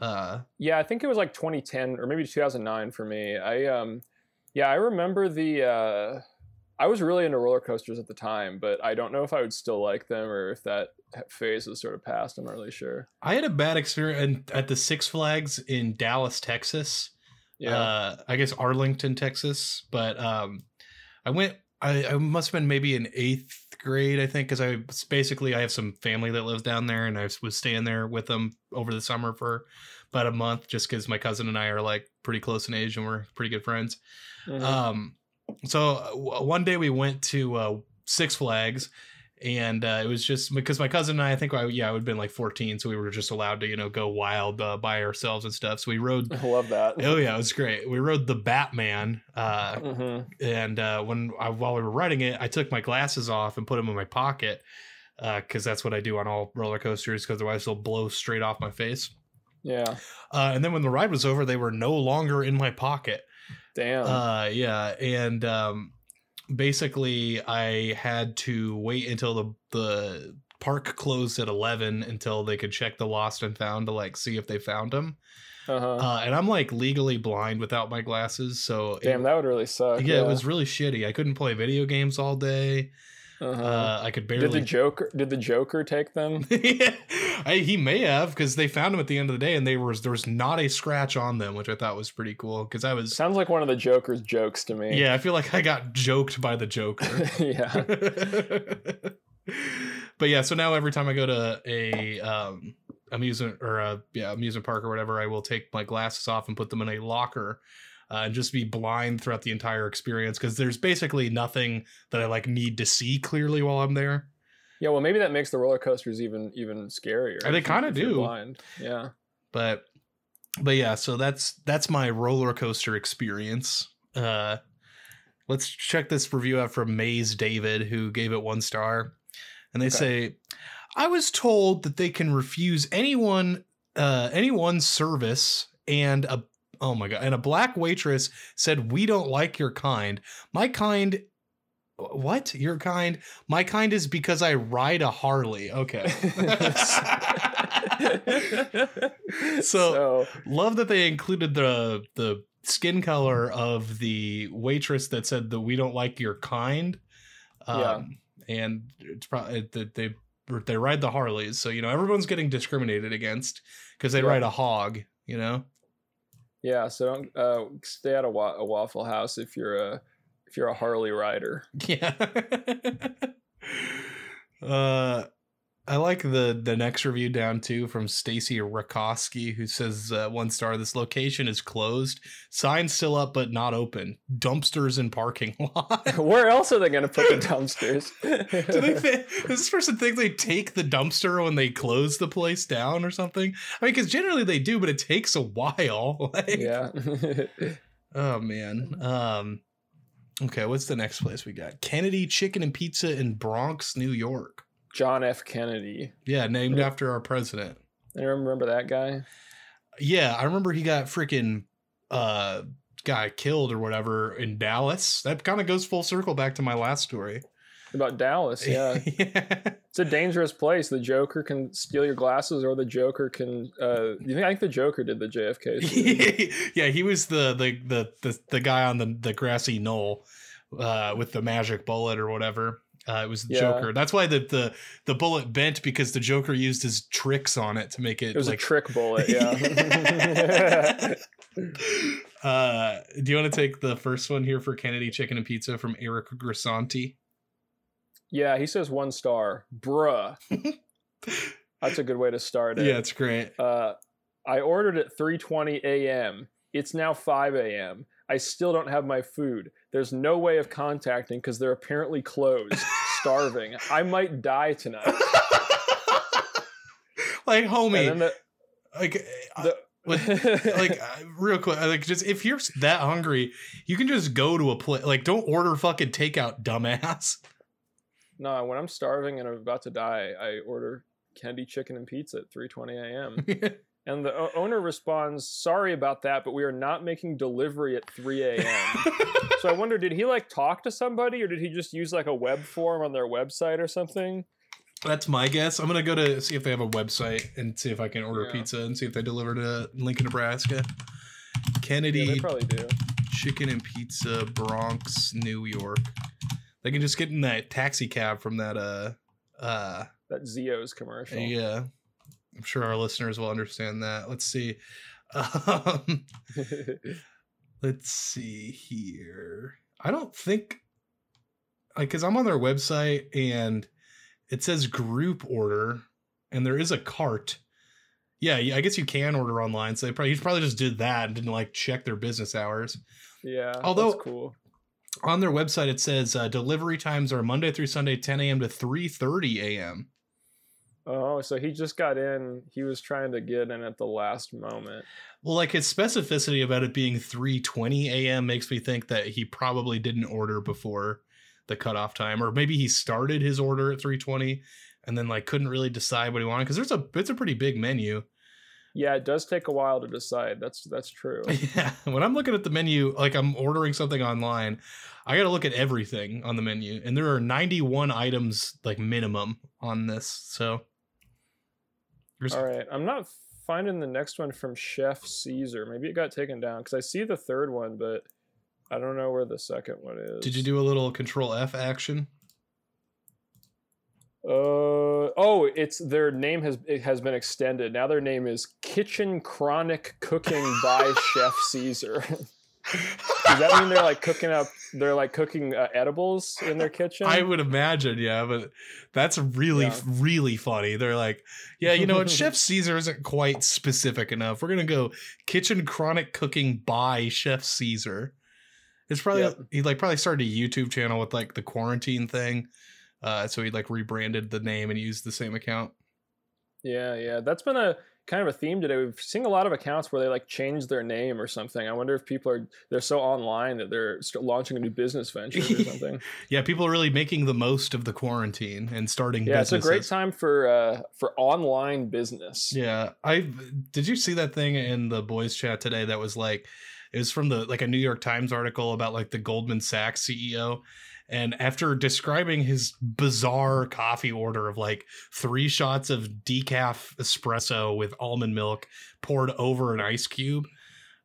A: Uh,
B: Yeah, I think it was like 2010 or maybe 2009 for me. I um yeah, I remember the uh I was really into roller coasters at the time, but I don't know if I would still like them or if that phase is sort of past. I'm not really sure.
A: I had a bad experience at the Six Flags in Dallas, Texas.
B: Yeah.
A: uh, I guess Arlington, Texas. But um, I went. I, I must have been maybe in eighth grade, I think, because I basically I have some family that lives down there, and I was staying there with them over the summer for about a month, just because my cousin and I are like pretty close in age and we're pretty good friends.
B: Mhm.
A: Um, so uh, w- one day we went to uh, Six Flags, and uh, it was just because my cousin and I, I think I yeah I would have been like fourteen, so we were just allowed to you know go wild uh, by ourselves and stuff. So we rode.
B: I love that.
A: Oh yeah, it was great. We rode the Batman, uh,
B: hmm
A: and uh, when I, while we were riding it, I took my glasses off and put them in my pocket because that's what I do on all roller coasters. Because otherwise they'll blow straight off my face.
B: Yeah.
A: Uh, and then when the ride was over, they were no longer in my pocket.
B: Damn.
A: Uh, yeah, and um, basically I had to wait until the the park closed at eleven until they could check the lost and found to like see if they found him.
B: uh-huh.
A: Uh, and I'm like legally blind without my glasses, so it-
B: Damn, that would really suck.
A: yeah, it was really shitty. I couldn't play video games all day.
B: Uh-huh.
A: Uh, I could barely.
B: did the. Joker? Did the Joker take them?
A: yeah, I, he may have because they found him at the end of the day, and they was there was not a scratch on them, which I thought was pretty cool. Because I was,
B: Sounds like one of the Joker's jokes to me.
A: yeah, I feel like I got joked by the Joker.
B: yeah.
A: but yeah, so now every time I go to a um, amusement or a yeah amusement park or whatever, I will take my glasses off and put them in a locker. Uh, and just be blind throughout the entire experience because there's basically nothing that I like need to see clearly while I'm there.
B: Yeah, well, maybe that makes the roller coasters even even scarier.
A: Uh, they kinda do.
B: Blind. Yeah.
A: but but yeah so that's that's my roller coaster experience uh let's check this review out from maze david who gave it one star and they
B: Okay.
A: say i was told that they can refuse anyone uh anyone's service and a oh my god and a black waitress said we don't like your kind. My kind what? Your kind? My kind is because i ride a harley okay. So- love that they included the the skin color of the waitress that said that we don't like your kind. Um and it's probably that they they ride the harleys so you know everyone's getting discriminated against because they
B: Yeah.
A: ride a hog you know
B: yeah, so don't uh, stay at a, wa- a Waffle House if you're a if you're a Harley rider.
A: yeah uh I like the the next review down too from Stacy Rakoski who says uh, one star this location is closed signs still up but not open dumpsters in parking lot
B: Where else are they going to put the dumpsters?
A: Do they does this person think they take the dumpster when they close the place down or something? I mean, because generally they do, but it takes a while. Like,
B: yeah.
A: Oh man. Um. Okay, what's the next place we got? Kennedy Chicken and Pizza in Bronx, New York.
B: John F. Kennedy.
A: Yeah, named
B: Yeah.
A: after our president.
B: Anyone remember that guy?
A: Yeah, I remember he got freaking uh guy killed or whatever in Dallas. That kind of goes full circle back to my last story.
B: About Dallas, yeah.
A: yeah.
B: It's a dangerous place. The Joker can steal your glasses, or the Joker can. Uh, you think? I think the Joker did the JFK.
A: yeah, he was the the the the, the guy on the, the grassy knoll uh, with the magic bullet or whatever. Uh, it was the
B: Yeah.
A: Joker. That's why the, the the bullet bent because the Joker used his tricks on it to make it,
B: It was
A: like.
B: a trick bullet. Yeah.
A: uh, do you want to take the first one here for Kennedy Chicken and Pizza from Eric Grisanti?
B: yeah. He says one star, bruh. That's a good way to start it.
A: Yeah, it's great.
B: Uh, I ordered at 3:20 a.m. It's now 5 a.m. I still don't have my food. There's no way of contacting because they're apparently closed. Starving. I might die tonight.
A: like, homie,
B: the,
A: like, uh,
B: the
A: with- like uh, real quick like just if you're that hungry you can just go to a place like don't order fucking takeout dumbass
B: no, when I'm starving and I'm about to die, I order candy chicken and pizza at 3:20 a.m. And the o- owner responds, "Sorry about that, but we are not making delivery at 3 a.m." so I wonder, did he like talk to somebody, or did he just use like a web form on their website or something?
A: that's my guess i'm gonna go to see if they have a website and see if i can order
B: Yeah.
A: pizza and see if they deliver to lincoln nebraska
B: Yeah,
A: kennedy
B: they probably do.
A: chicken and pizza bronx new york they can just get in that taxi cab from that uh uh
B: That Zio's commercial.
A: yeah i'm sure our listeners will understand that let's see um let's see here. I don't think like cuz I'm on their website and it says group order and there is a cart. Yeah, I guess you can order online. So they probably probably just did that and didn't like check their business hours.
B: yeah,
A: Although-
B: that's cool.
A: On their website it says uh, delivery times are Monday through Sunday 10 a.m. to 3:30 a.m.
B: Oh, so he just got in. He was trying to get in at the last moment.
A: Well, like his specificity about it being 3:20 a.m. makes me think that he probably didn't order before the cutoff time, or maybe he started his order at 3:20 and then like couldn't really decide what he wanted because there's a it's a pretty big menu.
B: Yeah, it does take a while to decide. That's that's true.
A: Yeah, when I'm looking at the menu, like I'm ordering something online, I got to look at everything on the menu, and there are 91 items like minimum on this. So, there's-
B: All right, I'm not finding the next one from Chef Caesar. Maybe it got taken down because I see the third one, but I don't know where the second one is.
A: did you do a little Control F action?
B: Uh oh, it's their name has it has been extended. Now their name is Kitchen Chronic Cooking by Chef Caesar. Does that mean they're like cooking up? They're like cooking uh, edibles in their kitchen.
A: I would imagine, yeah, but that's really,
B: Yeah.
A: really funny. They're like, yeah, you know what? Chef Caesar isn't quite specific enough. We're gonna go kitchen chronic cooking by Chef Caesar. It's probably
B: Yep.
A: he like probably started a YouTube channel with like the quarantine thing. Uh, so he like rebranded the name and used the same account.
B: Yeah, yeah, that's been a kind of a theme today. We've seen a lot of accounts where they like change their name or something. I wonder if people are they're so online that they're launching a new business venture or something.
A: Yeah, people are really making the most of the quarantine and starting.
B: yeah, it's a great
A: businesses.
B: time for uh for online business.
A: Yeah, I did. You see that thing in the boys' chat today? That was like, it was from the like a New York Times article about like the Goldman Sachs CEO, and after describing his bizarre coffee order of like three shots of decaf espresso with almond milk poured over an ice cube,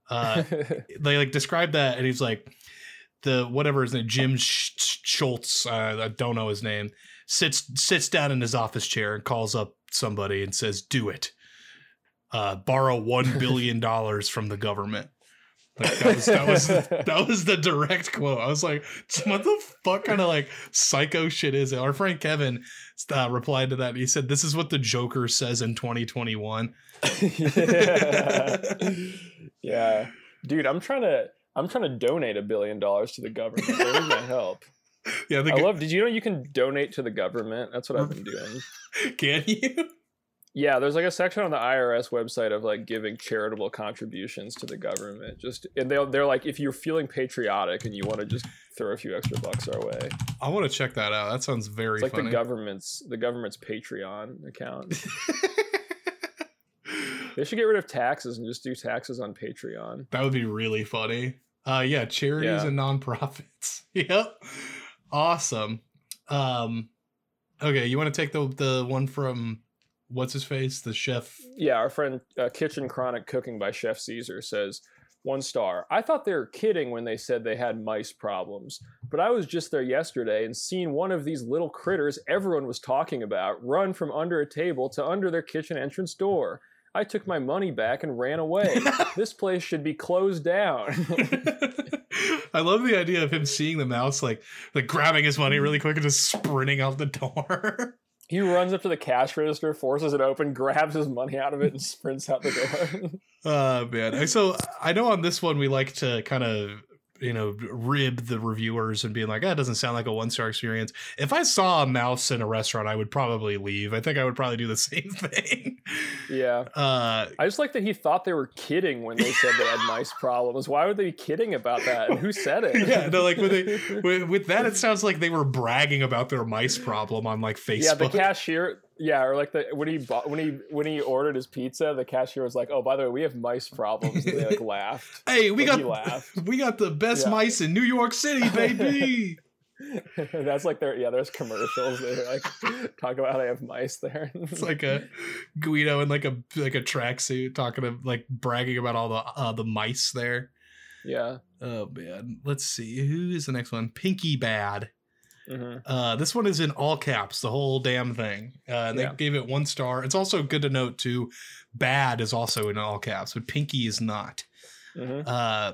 A: uh, they like described that, and he's like, the whatever his name, Jim Sch- Sch- Schultz, uh, I don't know his name, sits sits down in his office chair and calls up somebody and says, "Do it, uh, borrow one billion dollars from the government." Like that was that was that was the direct quote. I was like, "What the fuck kind of like psycho shit is it?" Our friend Kevin uh, replied to that. He said, "This is what the Joker says in 2021."
B: yeah. yeah. Dude, I'm trying to I'm trying to donate a billion dollars to the government. They need my help.
A: Yeah,
B: I love did you know you can donate to the government? That's what I've been doing.
A: can you?
B: Yeah, there's like a section on the IRS website of like giving charitable contributions to the government. Just and they they're like if you're feeling patriotic and you want to just throw a few extra bucks our way.
A: I want to check that out. That sounds very
B: It's like
A: funny.
B: the government's the government's Patreon account. They should get rid of taxes and just do taxes on Patreon.
A: That would be really funny. Uh yeah, charities
B: Yeah.
A: and nonprofits. yep. Awesome. Um okay, you want to take the the one from what's his face? The chef.
B: Yeah, our friend uh, Kitchen Chronic Cooking by Chef Caesar says one star. I thought they were kidding when they said they had mice problems, but I was just there yesterday and seen one of these little critters everyone was talking about run from under a table to under their kitchen entrance door. I took my money back and ran away. this place should be closed down.
A: I love the idea of him seeing the mouse like like grabbing his money really quick and just sprinting out the door.
B: he runs up to the cash register, forces it open, grabs his money out of it, and sprints out the door.
A: Oh man. So I know on this one we like to kind of you know rib the reviewers and being like, that doesn't sound like a one star experience. If I saw a mouse in a restaurant, I would probably leave. I think I would probably do the same thing.
B: yeah.
A: Uh
B: I just like that he thought they were kidding when they said they had mice problems. Why would they be kidding about that? And who said it?
A: yeah, no, like with, they, with with that, it sounds like they were bragging about their mice problem on like Facebook.
B: yeah, the cashier. Yeah, or like the when he bought, when he when he ordered his pizza, the cashier was like, "Oh, by the way, we have mice problems." And they like laughed.
A: hey, we
B: Like, he
A: got
B: laughed.
A: we got the best
B: Yeah.
A: mice in New York City, baby.
B: That's like their yeah. There's commercials. They like talk about how they have mice there.
A: it's like a Guido in like a like a tracksuit talking to like bragging about all the uh, the mice there.
B: yeah.
A: Oh man, let's see who is the next one. Pinky Bad.
B: Hmm
A: Uh, this one is in all caps, the whole damn thing. Uh, and they
B: Yeah.
A: gave it one star. It's also good to note too. Bad is also in all caps, but Pinky is not.
B: hmm
A: Uh,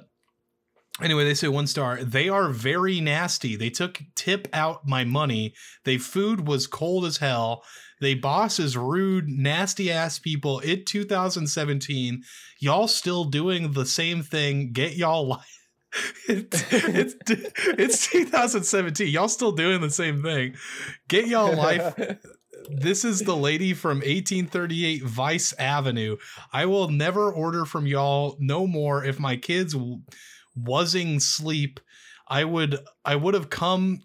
A: anyway, they say one star. They are very nasty. They took tip out my money. They food was cold as hell. They boss is rude, nasty ass people. It 2017. Y'all still doing the same thing. Get y'all life. It's, it's it's 2017. Y'all still doing the same thing. Get y'all life this is the lady from 1838 Vice Avenue. I will never order from y'all no more. If my kids wasing sleep, I would I would have come.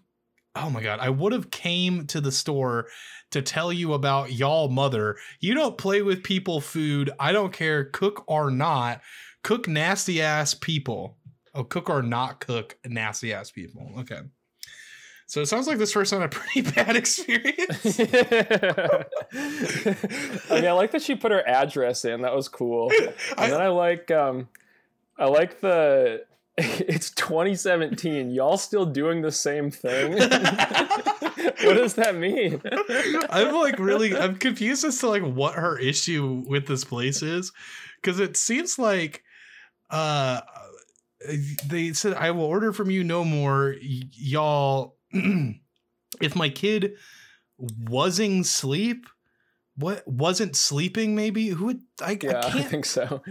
A: Oh my god, I would have came to the store to tell you about y'all mother. You don't play with people food. I don't care, cook or not. Cook nasty ass people. Oh, cook or not cook nasty ass people. Okay. So it sounds like this person had a pretty bad experience.
B: I mean, I like that she put her address in. That was cool. And then
A: I,
B: I like, um, I like the. It's 2017. Y'all still doing the same thing? what does that mean?
A: I'm like really I'm confused as to like what her issue with this place is because it seems like uh they said I will order from you no more y- y'all if my kid wasn't sleep what wasn't sleeping maybe who would I,
B: Yeah,
A: I
B: I
A: can't
B: think so.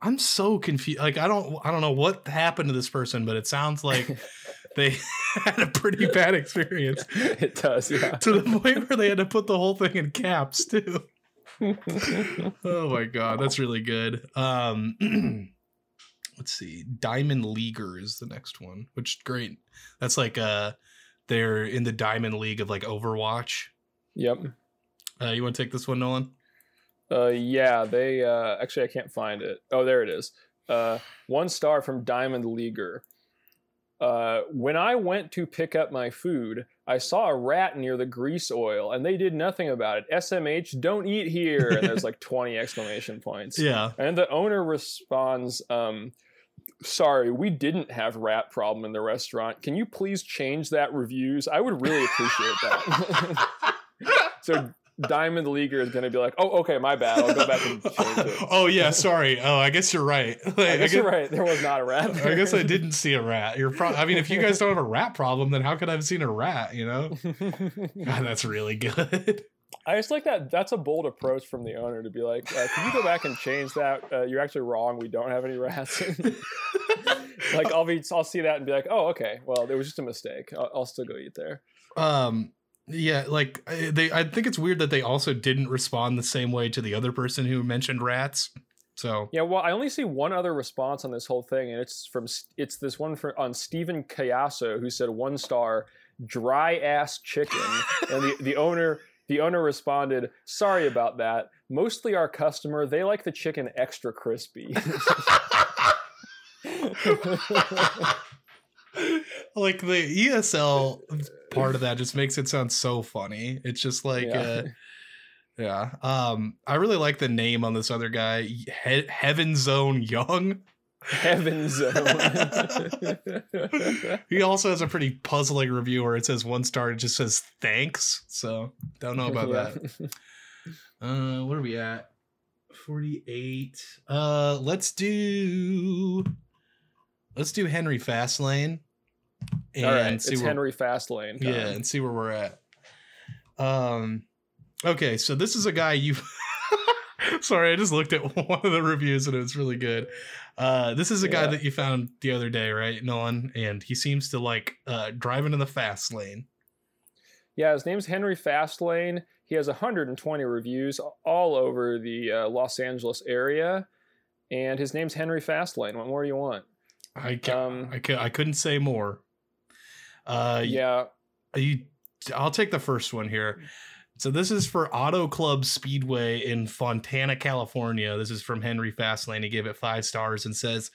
A: I'm so confused like I don't I don't know what happened to this person but it sounds like they had a pretty bad experience
B: it does. Yeah.
A: to the point where they had to put the whole thing in caps too. oh my god, that's really good. Um let's see. Diamond Leaguer is the next one, which great. That's like uh they're in the Diamond League of like Overwatch.
B: yep.
A: Uh you want to take this one, Nolan?
B: Uh, yeah, they uh, actually I can't find it. Oh, there it is. Uh, one star from Diamond Leaguer. Uh, when I went to pick up my food, I saw a rat near the grease oil, and they did nothing about it. SMH, don't eat here. And there's like 20 exclamation points.
A: Yeah.
B: And the owner responds, um, "Sorry, we didn't have rat problem in the restaurant. Can you please change that reviews? I would really appreciate that." so Diamond Leaguer is going to be like, "Oh, okay, my bad. I'll go back and change it."
A: oh yeah, sorry. Oh, I guess you're right. Like,
B: I guess you're right. There was not a rat.
A: I guess I didn't see a rat. You're pro- I mean, if you guys don't have a rat problem, then how could I have seen a rat? You know, God, that's really good.
B: I just like that. That's a bold approach from the owner to be like, uh, "Can you go back and change that? Uh, you're actually wrong. We don't have any rats." like I'll be, I'll see that and be like, "Oh, okay. Well, it was just a mistake. I'll, I'll still go eat there."
A: um yeah like they i think it's weird that they also didn't respond the same way to the other person who mentioned rats so
B: Yeah, well, I only see one other response on this whole thing, and it's from it's this one for, on Stephen Cayasso who said one star, dry ass chicken, and the, the owner the owner responded, "Sorry about that. Mostly our customer, they like the chicken extra crispy.
A: like the ESL part of that just makes it sound so funny. It's just like
B: Yeah.
A: uh yeah. Um I really like the name on this other guy, he- Heaven Zone Young.
B: Heaven zone.
A: he also has a pretty puzzling review where it says one star it just says thanks. So don't know about
B: Yeah.
A: that. Uh what are we at? 48. Uh let's do let's do Henry Fastlane. And
B: All right,
A: see
B: it's
A: where,
B: Henry Fastlane. time.
A: yeah, and see where we're at. Um okay, so this is a guy you Sorry, I just looked at one of the reviews and it was really good. Uh this is a guy that you found the other day, right, Nolan? And he seems to like uh driving in the fast lane.
B: Yeah, his name's Henry Fastlane. He has 120 reviews all over the uh, Los Angeles area, and his name's Henry Fastlane. What more do you want?
A: I ca-
B: Um,
A: I, ca- I couldn't say more. Uh
B: yeah,
A: you I'll take the first one here. So this is for Auto Club Speedway in Fontana, California. This is from Henry Fastlane. He gave it five stars and says,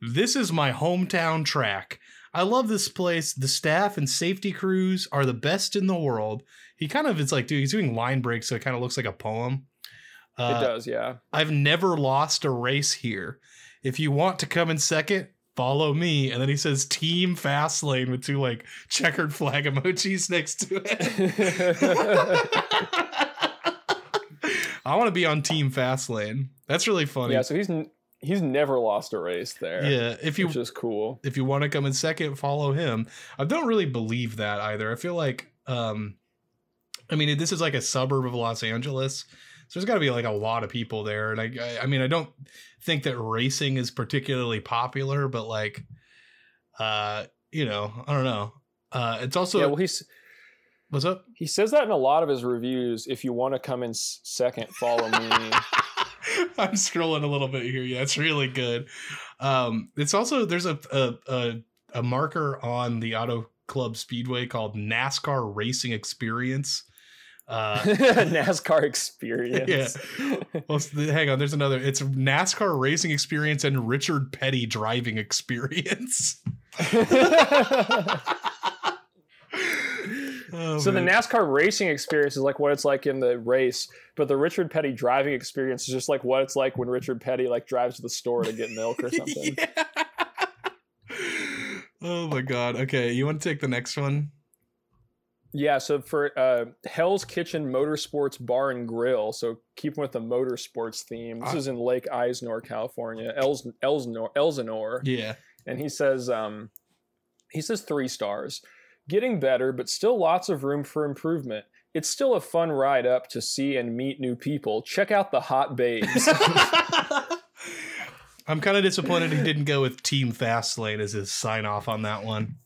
A: This is my hometown track. I love this place. The staff and safety crews are the best in the world. He kind of it's like, dude, he's doing line breaks, so it kind of looks like a poem.
B: it
A: Uh,
B: does. Yeah.
A: I've never lost a race here. If you want to come in second, follow me. And then he says Team Fastlane with two like checkered flag emojis next to it. I want to be on Team Fastlane. That's really funny.
B: yeah. So he's n- he's never lost a race there.
A: yeah, if you
B: which is cool.
A: if you want to come in second, follow him. I don't really believe that either. I feel like um I mean this is like a suburb of Los Angeles. So there's got to be like a lot of people there and I, I I mean I don't think that racing is particularly popular but like uh you know, I don't know. Uh it's also
B: yeah. Well, he's
A: what's up?
B: he says that in a lot of his reviews. If you want to come in second, follow me.
A: I'm scrolling a little bit here. Yeah, it's really good. Um, it's also there's a a, a a marker on the Auto Club Speedway called NASCAR Racing Experience. Uh,
B: NASCAR experience.
A: well, s- hang on, there's another. It's NASCAR Racing Experience and Richard Petty Driving Experience. Oh,
B: so the. NASCAR racing experience is like what it's like in the race, but the Richard Petty driving experience is just like what it's like when Richard Petty like drives to the store to get milk or something.
A: Yeah. Oh my god. Okay, you want to take the next one?
B: Yeah, so for uh, Hell's Kitchen Motorsports Bar and Grill, so keeping with the motorsports theme. This
A: I-
B: is in Lake Eisnor, California, Els, Elsinore, Elsinore,
A: Yeah.
B: and he says, um, he says three stars, getting better, but still lots of room for improvement. It's still a fun ride up to see and meet new people. Check out the hot babes.
A: I'm kind of disappointed he didn't go with Team Fastlane as his sign off on that one.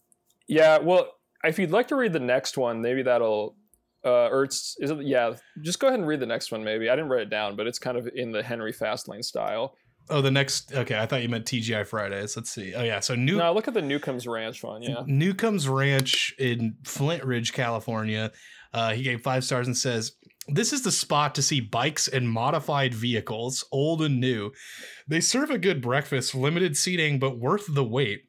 B: yeah, well, if you'd like to read the next one, maybe that'll. Uh, or it's is it yeah just go ahead and read the next one maybe i didn't write it down but it's kind of in the henry fastlane style
A: Oh, the next. Okay, I thought you meant TGI Fridays. Let's see. Oh yeah, so New
B: No, look at the Newcomb's Ranch one. Yeah.
A: Newcomb's Ranch in Flint Ridge, California. Uh, he gave five stars and says, "This is the spot to see bikes and modified vehicles, old and new. They serve a good breakfast, limited seating, but worth the wait."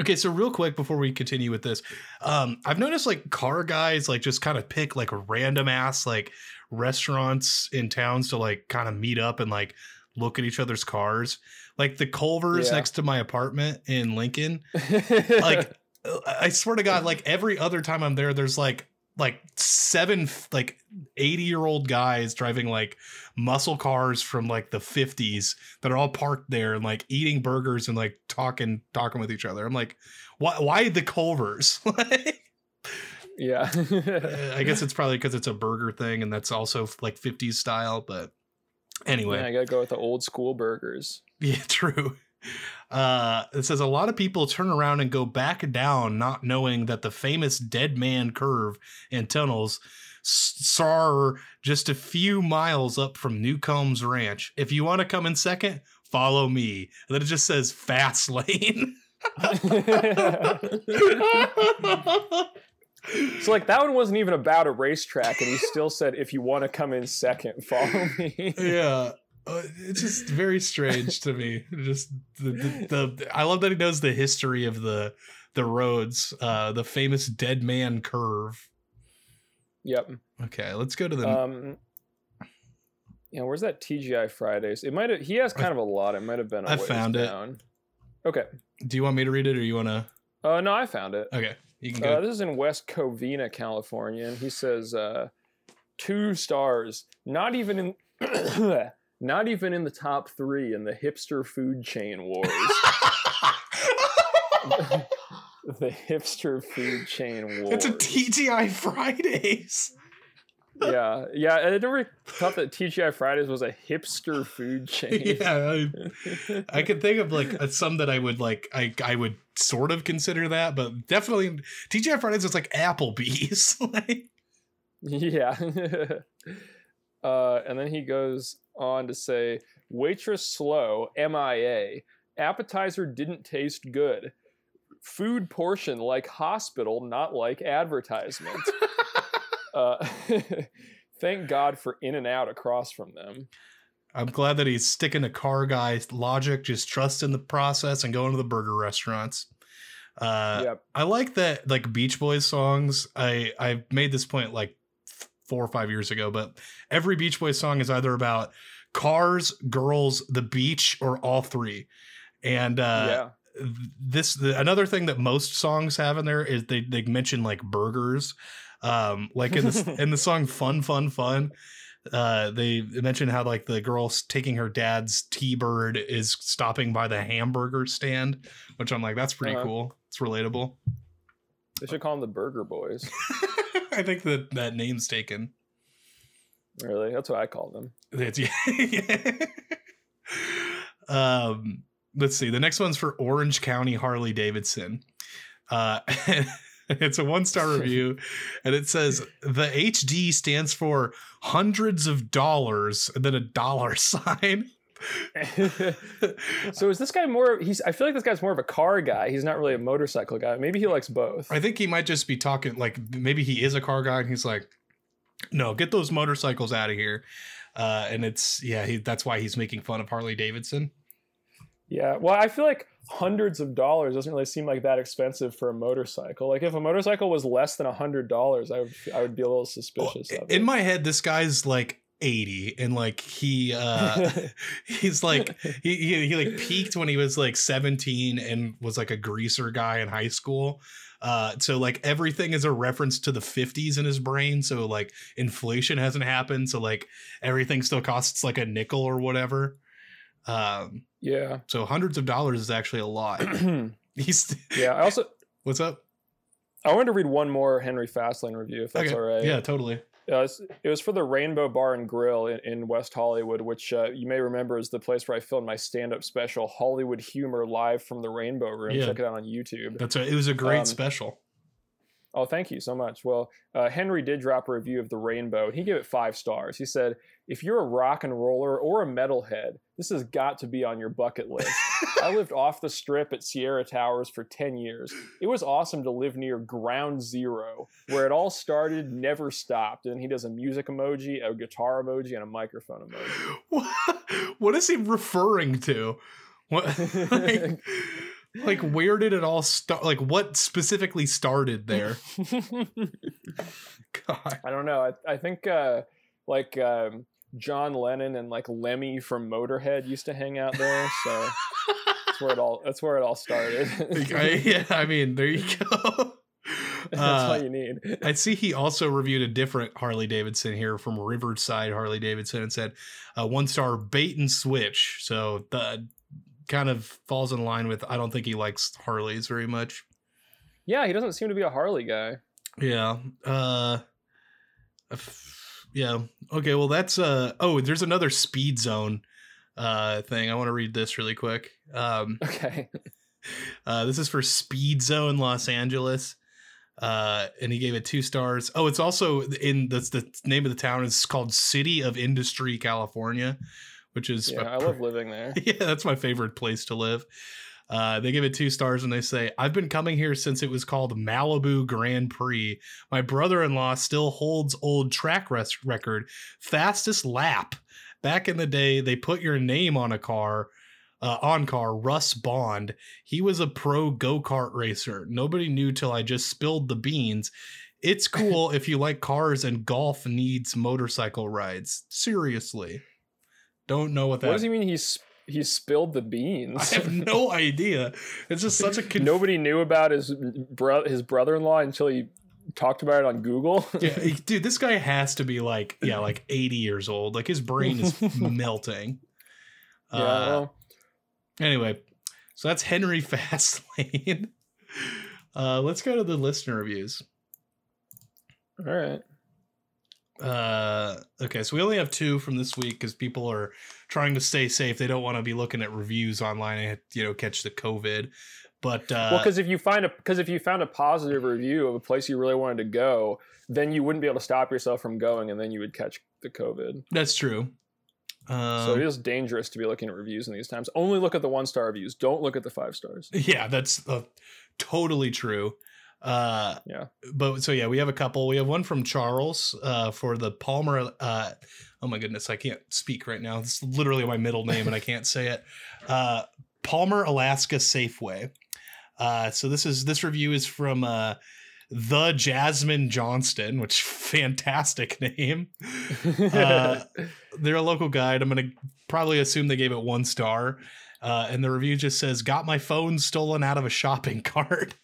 A: Okay, so real quick before we continue with this, um, I've noticed like car guys like just kind of pick like random ass like restaurants in towns to like kind of meet up and like look at each other's cars. Like the Culvers
B: Yeah.
A: next to my apartment in Lincoln, like I swear to God, like every other time I'm there, there's like like seven like 80 year old guys driving like muscle cars from like the 50s that are all parked there and like eating burgers and like talking talking with each other. I'm like, why why the Culvers? Like,
B: yeah.
A: Uh, I guess it's probably because it's a burger thing and that's also like 50s style, but anyway.
B: Yeah, I gotta go with the old school burgers.
A: Yeah, true. Uh, it says a lot of people turn around and go back down, not knowing that the famous dead man curve and tunnels s- are just a few miles up from Newcomb's Ranch. If you want to come in second, follow me. And then it just says fast lane.
B: So like that one wasn't even about a racetrack, and he still said, "If you want to come in second, follow me."
A: yeah. Uh, it's just very strange to me. Just the, the, the I love that he knows the history of the the roads, uh, the famous dead man curve.
B: Yep.
A: Okay, let's go to the.
B: Um, you know, where's that TGI Fridays? It might have. He has kind of a lot. It might have been. I
A: found it.
B: Okay.
A: Do you want me to read it, or you want to?
B: Uh, no, I found it.
A: Okay, you can go.
B: Uh, this is in West Covina, California, and he says uh, two stars. Not even in. not even in the top three in the hipster food chain wars. the hipster food chain wars.
A: It's a TGI Fridays.
B: yeah, yeah. I never thought that TGI Fridays was a hipster food chain.
A: yeah, I, I could think of like some that I would like. I I would sort of consider that, but definitely TGI Fridays is like Applebee's. like,
B: yeah. uh, and then he goes on to say, "Waitress slow, MIA. Appetizer didn't taste good. Food portion like hospital, not like advertisement." Uh, thank God for In and Out across from them.
A: I'm glad that he's sticking to car guy logic, just trusting the process and going to the burger restaurants. Uh,
B: yep.
A: I like that, like Beach Boys songs. I I made this point like four or five years ago, but every Beach Boys song is either about cars, girls, the beach, or all three. And uh,
B: yeah.
A: this the, another thing that most songs have in there is they they mention like burgers. Um, like in the in the song "Fun Fun Fun," uh, they mention how like the girl's taking her dad's T-bird is stopping by the hamburger stand, which I'm like, that's pretty
B: Uh-huh.
A: cool. It's relatable.
B: They should call them the Burger Boys.
A: I think that that name's taken.
B: Really, that's what I call them.
A: That's yeah. um, let's see. The next one's for Orange County Harley Davidson. Uh, it's a one star review, and it says the HD stands for hundreds of dollars, and then a dollar sign.
B: so is this guy more? He's. I feel like this guy's more of a car guy. He's not really a motorcycle guy. Maybe he likes both.
A: I think he might just be talking like maybe he is a car guy, and he's like, "No, get those motorcycles out of here." Uh, and it's yeah, he, that's why he's making fun of Harley Davidson.
B: Yeah. Well, I feel like hundreds of dollars doesn't really seem like that expensive for a motorcycle. Like if a motorcycle was less than a hundred dollars, I would I would be a little suspicious
A: Well, in
B: it.
A: my head, this guy's like 80 and like he uh he's like he, he he like peaked when he was like 17 and was like a greaser guy in high school uh so like everything is a reference to the 50s in his brain so like inflation hasn't happened so like everything still costs like a nickel or whatever um
B: yeah.
A: so hundreds of dollars is actually a lot he's
B: yeah. I also
A: what's up
B: I wanted to read one more Henry Fastlane review, if that's
A: Okay.
B: all right.
A: yeah totally
B: Uh, it was for the Rainbow Bar and Grill in, in West Hollywood, which uh, you may remember is the place where I filmed my stand-up special, Hollywood Humor, live from the Rainbow Room.
A: Yeah.
B: Check it out on YouTube.
A: that's a, it was a great
B: Um,
A: special
B: Oh, thank you so much. Well, uh, Henry did drop a review of The Rainbow, he gave it five stars. He said, If you're a rock and roller or a metalhead, this has got to be on your bucket list. I lived off the strip at Sierra Towers for 10 years. It was awesome to live near ground zero, where it all started, never stopped. And he does a music emoji, a guitar emoji, and a microphone emoji.
A: what, what is he referring to? What like, like where did it all start? Like what specifically started there? God.
B: I don't know. I, I think uh, like um, John Lennon and like Lemmy from Motorhead used to hang out there. So that's where it all that's where it all started.
A: I, yeah, I mean, there you go.
B: that's all
A: Uh,
B: you need.
A: I see he also reviewed a different Harley Davidson here from Riverside Harley Davidson and said uh, one star bait and switch. So the kind of falls in line with I don't think he likes Harleys very much.
B: Yeah, he doesn't seem to be a Harley guy.
A: Yeah. Uh f- yeah. Okay, well that's uh oh, there's another speed zone uh thing. I want to read this really quick. Um
B: Okay.
A: uh this is for Speed Zone Los Angeles. Uh and he gave it 2 stars. Oh, it's also in that's the name of the town is called City of Industry, California, which is
B: Yeah, I love living there.
A: yeah, that's my favorite place to live. Uh, they give it two stars and they say, I've been coming here since it was called Malibu Grand Prix. My brother in law still holds old track res- record, fastest lap. Back in the day, they put your name on a car. Uh, on car, Russ Bond. He was a pro go kart racer. Nobody knew till I just spilled the beans. It's cool if you like cars and golf needs motorcycle rides. Seriously. Don't know what that
B: What does he mean? He's he spilled the beans.
A: I have no idea. It's just such a conf-
B: Nobody knew about his bro- his brother-in-law until he talked about it on Google.
A: yeah, he- dude, this guy has to be like, yeah, like 80 years old. Like his brain is melting.
B: Yeah,
A: Uh, anyway, so that's Henry Fastlane. Uh, let's go to the listener reviews.
B: all right.
A: Uh, okay, so we only have two from this week because people are trying to stay safe. They don't want to be looking at reviews online and you know catch the COVID. But uh,
B: well, because if you find a because if you found a positive review of a place you really wanted to go, then you wouldn't be able to stop yourself from going, and then you would catch the COVID.
A: that's true. Um,
B: so it is dangerous to be looking at reviews in these times. Only look at the one star reviews. Don't look at the five stars.
A: Yeah, that's uh, totally true. Uh,
B: Yeah.
A: But so yeah, we have a couple. We have one from Charles uh, for the Palmer. Uh, oh my goodness, I can't speak right now. It's literally my middle name, and I can't say it. Uh, Palmer, Alaska Safeway. Uh, so this is this review is from uh, the Jasmine Johnston, which fantastic name. Uh, they're a local guide. I'm gonna probably assume they gave it one star. Uh, and the review just says, "Got my phone stolen out of a shopping cart."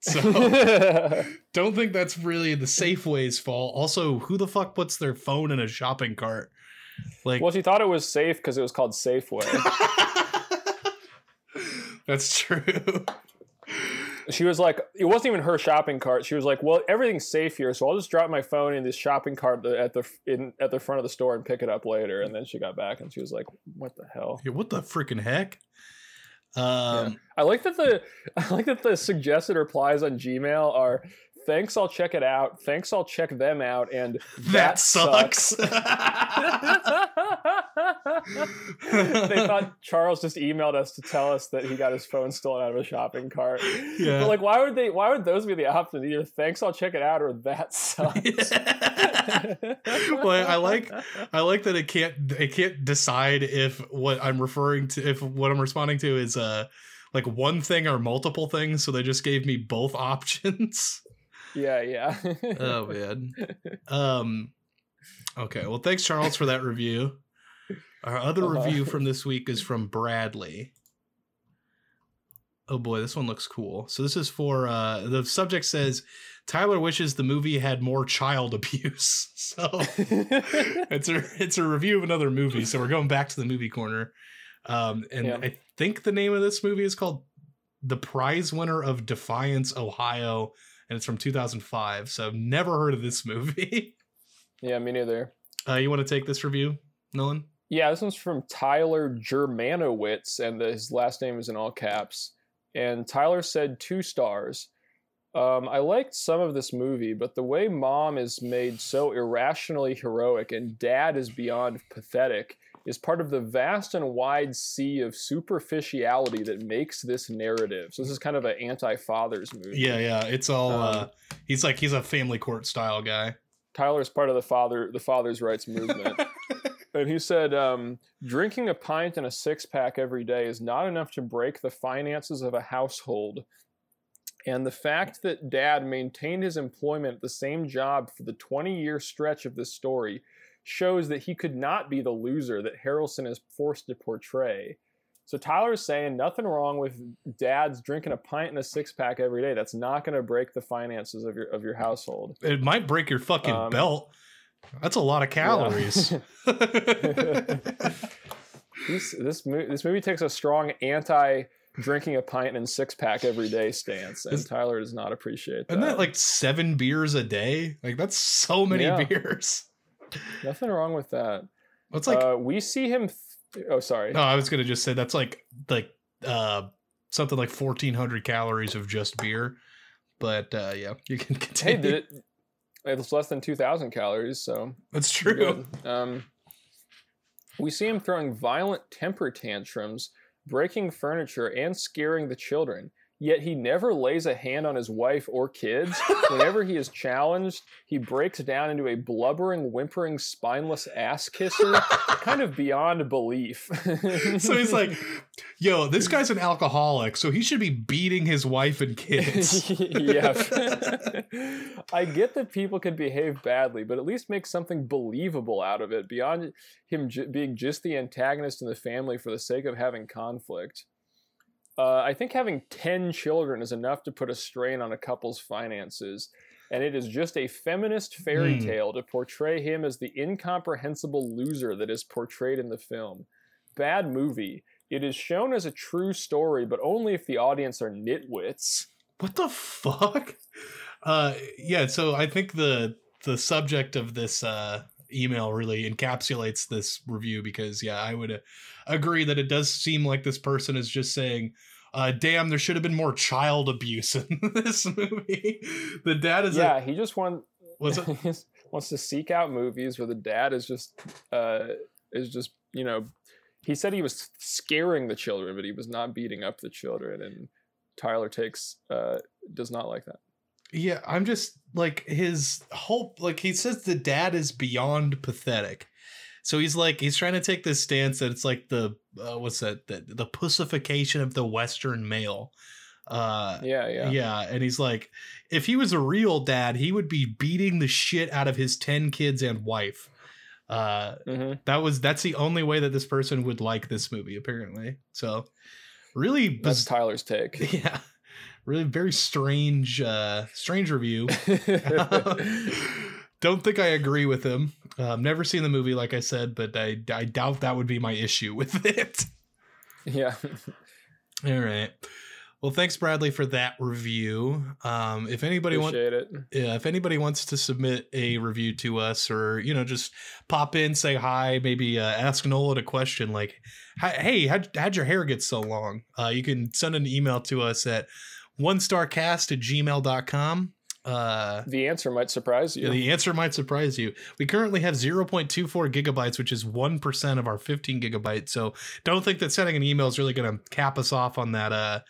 A: So don't think that's really the Safeway's fault. Also, who the fuck puts their phone in a shopping cart? Like,
B: well, she thought it was safe because it was called Safeway.
A: that's true.
B: she was like, it wasn't even her shopping cart. She was like, well, everything's safe here, so I'll just drop my phone in this shopping cart at the in at the front of the store and pick it up later. And then she got back and she was like, what the hell?
A: Yeah, what the freaking heck? Um,
B: I like that the I like that the suggested replies on Gmail are thanks I'll check it out, thanks I'll check them out, and
A: that, sucks.
B: they thought Charles just emailed us to tell us that he got his phone stolen out of a shopping cart.
A: Yeah.
B: But like why would they why would those be the options? Either thanks I'll check it out or that sucks.
A: well, I like I like that it can't it can't decide if what I'm referring to if what I'm responding to is uh like one thing or multiple things. So they just gave me both options.
B: Yeah, yeah.
A: oh man. Um. Okay. Well, thanks Charles for that review. Our other
B: Uh-huh.
A: review from this week is from Bradley. Oh boy, this one looks cool. So this is for uh the subject says Tyler wishes the movie had more child abuse. So it's a it's a review of another movie. So we're going back to the movie corner. Um and
B: Yeah.
A: I think the name of this movie is called The Prize Winner of Defiance, Ohio, and it's from 2005. So I've never heard of this movie.
B: yeah, me neither.
A: Uh you want to take this review, Nolan?
B: Yeah, this one's from Tyler Germanowitz, and the, his last name is in all caps. And Tyler said two stars. Um, I liked some of this movie, but the way mom is made so irrationally heroic and dad is beyond pathetic is part of the vast and wide sea of superficiality that makes this narrative. So this is kind of an anti-fathers movie.
A: Yeah, yeah. It's all uh
B: Um,
A: he's like he's a family court style guy.
B: Tyler's part of the father the father's rights movement. and he said, um, drinking a pint and a six pack every day is not enough to break the finances of a household. And the fact that dad maintained his employment at the same job for the 20 year stretch of this story shows that he could not be the loser that Harrelson is forced to portray. So Tyler's saying nothing wrong with dads drinking a pint and a six pack every day. That's not going to break the finances of your of your household.
A: It might break your fucking
B: Um,
A: belt. That's a lot of calories.
B: this this movie this movie takes a strong anti drinking a pint and six pack every day stance, and Tyler does not appreciate that.
A: Isn't that like seven beers a day? Like that's so many
B: Yeah.
A: beers.
B: nothing wrong with that?
A: That's like
B: uh, we see him. Th- oh, sorry.
A: no, I was gonna just say that's like like uh something like fourteen hundred calories of just beer. But uh yeah, you can
B: hey,
A: continue.
B: did it? It's less than two thousand calories, so
A: That's true.
B: Um, we see him throwing violent temper tantrums breaking furniture, and scaring the children. Yet he never lays a hand on his wife or kids. Whenever he is challenged, he breaks down into a blubbering, whimpering, spineless ass kisser, kind of beyond belief.
A: so he's like, yo, this guy's an alcoholic, so he should be beating his wife and kids.
B: yeah. I get that people can behave badly, but at least make something believable out of it beyond him j- being just the antagonist in the family for the sake of having conflict. Uh, I think having 10 children is enough to put a strain on a couple's finances, and it is just a feminist fairy
A: Hmm.
B: tale to portray him as the incomprehensible loser that is portrayed in the film. Bad movie. It is shown as a true story, but only if the audience are nitwits.
A: what the fuck? Uh, yeah. So I think the the subject of this uh, email really encapsulates this review because yeah, I would uh, agree that it does seem like this person is just saying. Uh, damn, there should have been more child abuse in this movie. The dad is
B: yeah,
A: a,
B: he just want,
A: was it,
B: wants to seek out movies where the dad is just uh, is just you know he said he was scaring the children, but he was not beating up the children, and Tyler takes uh, does not like that.
A: Yeah, I'm just like his hope. like he says the dad is beyond pathetic. So he's like he's trying to take this stance that it's like the uh, what's that the, the pussification of the western male. Uh
B: Yeah, yeah,
A: yeah. and he's like if he was a real dad, he would be beating the shit out of his 10 kids and wife. Uh
B: hmm
A: that was that's the only way that this person would like this movie apparently. So really
B: That's
A: biz-
B: Tyler's take.
A: yeah. Really very strange uh strange review. Don't think I agree with him. I've never seen the movie, like I said, but I, I doubt that would be my issue with it.
B: yeah,
A: All right. Well, thanks, Bradley, for that review. Um, if anybody wants,
B: it.
A: yeah, if anybody wants to submit a review to us, or you know, just pop in, say hi, maybe uh, ask Nolan a question like, "Hey, how'd, how'd your hair get so long?" Uh, you can send an email to us at one starcast at gmail.com. Uh,
B: The answer might surprise you.
A: The answer might surprise you. We currently have 0.24 gigabytes, which is 1% of our 15 gigabytes. So don't think that sending an email is really going to cap us off on that uh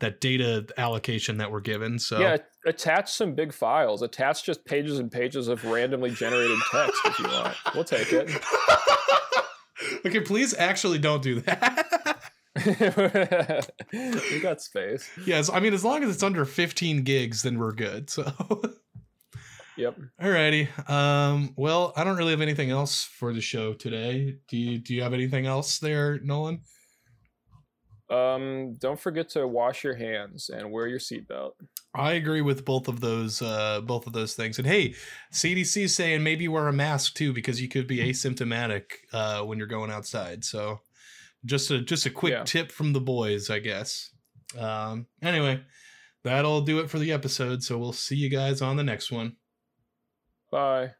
A: that data allocation that we're given. So
B: Yeah, attach some big files. Attach just pages and pages of randomly generated text if you want. We'll take it.
A: okay, please actually don't do that.
B: we got space.
A: yes, I mean as long as it's under 15 gigs, then we're good. So
B: Yep.
A: Alrighty. Um, well, I don't really have anything else for the show today. Do you do you have anything else there, Nolan?
B: Um, don't forget to wash your hands and wear your seatbelt.
A: I agree with both of those uh both of those things. And hey, CDC is saying maybe wear a mask too because you could be asymptomatic uh when you're going outside. So just a just a quick
B: Yeah.
A: tip from the boys, I guess. Um anyway, that'll do it for the episode. So we'll see you guys on the next one.
B: Bye.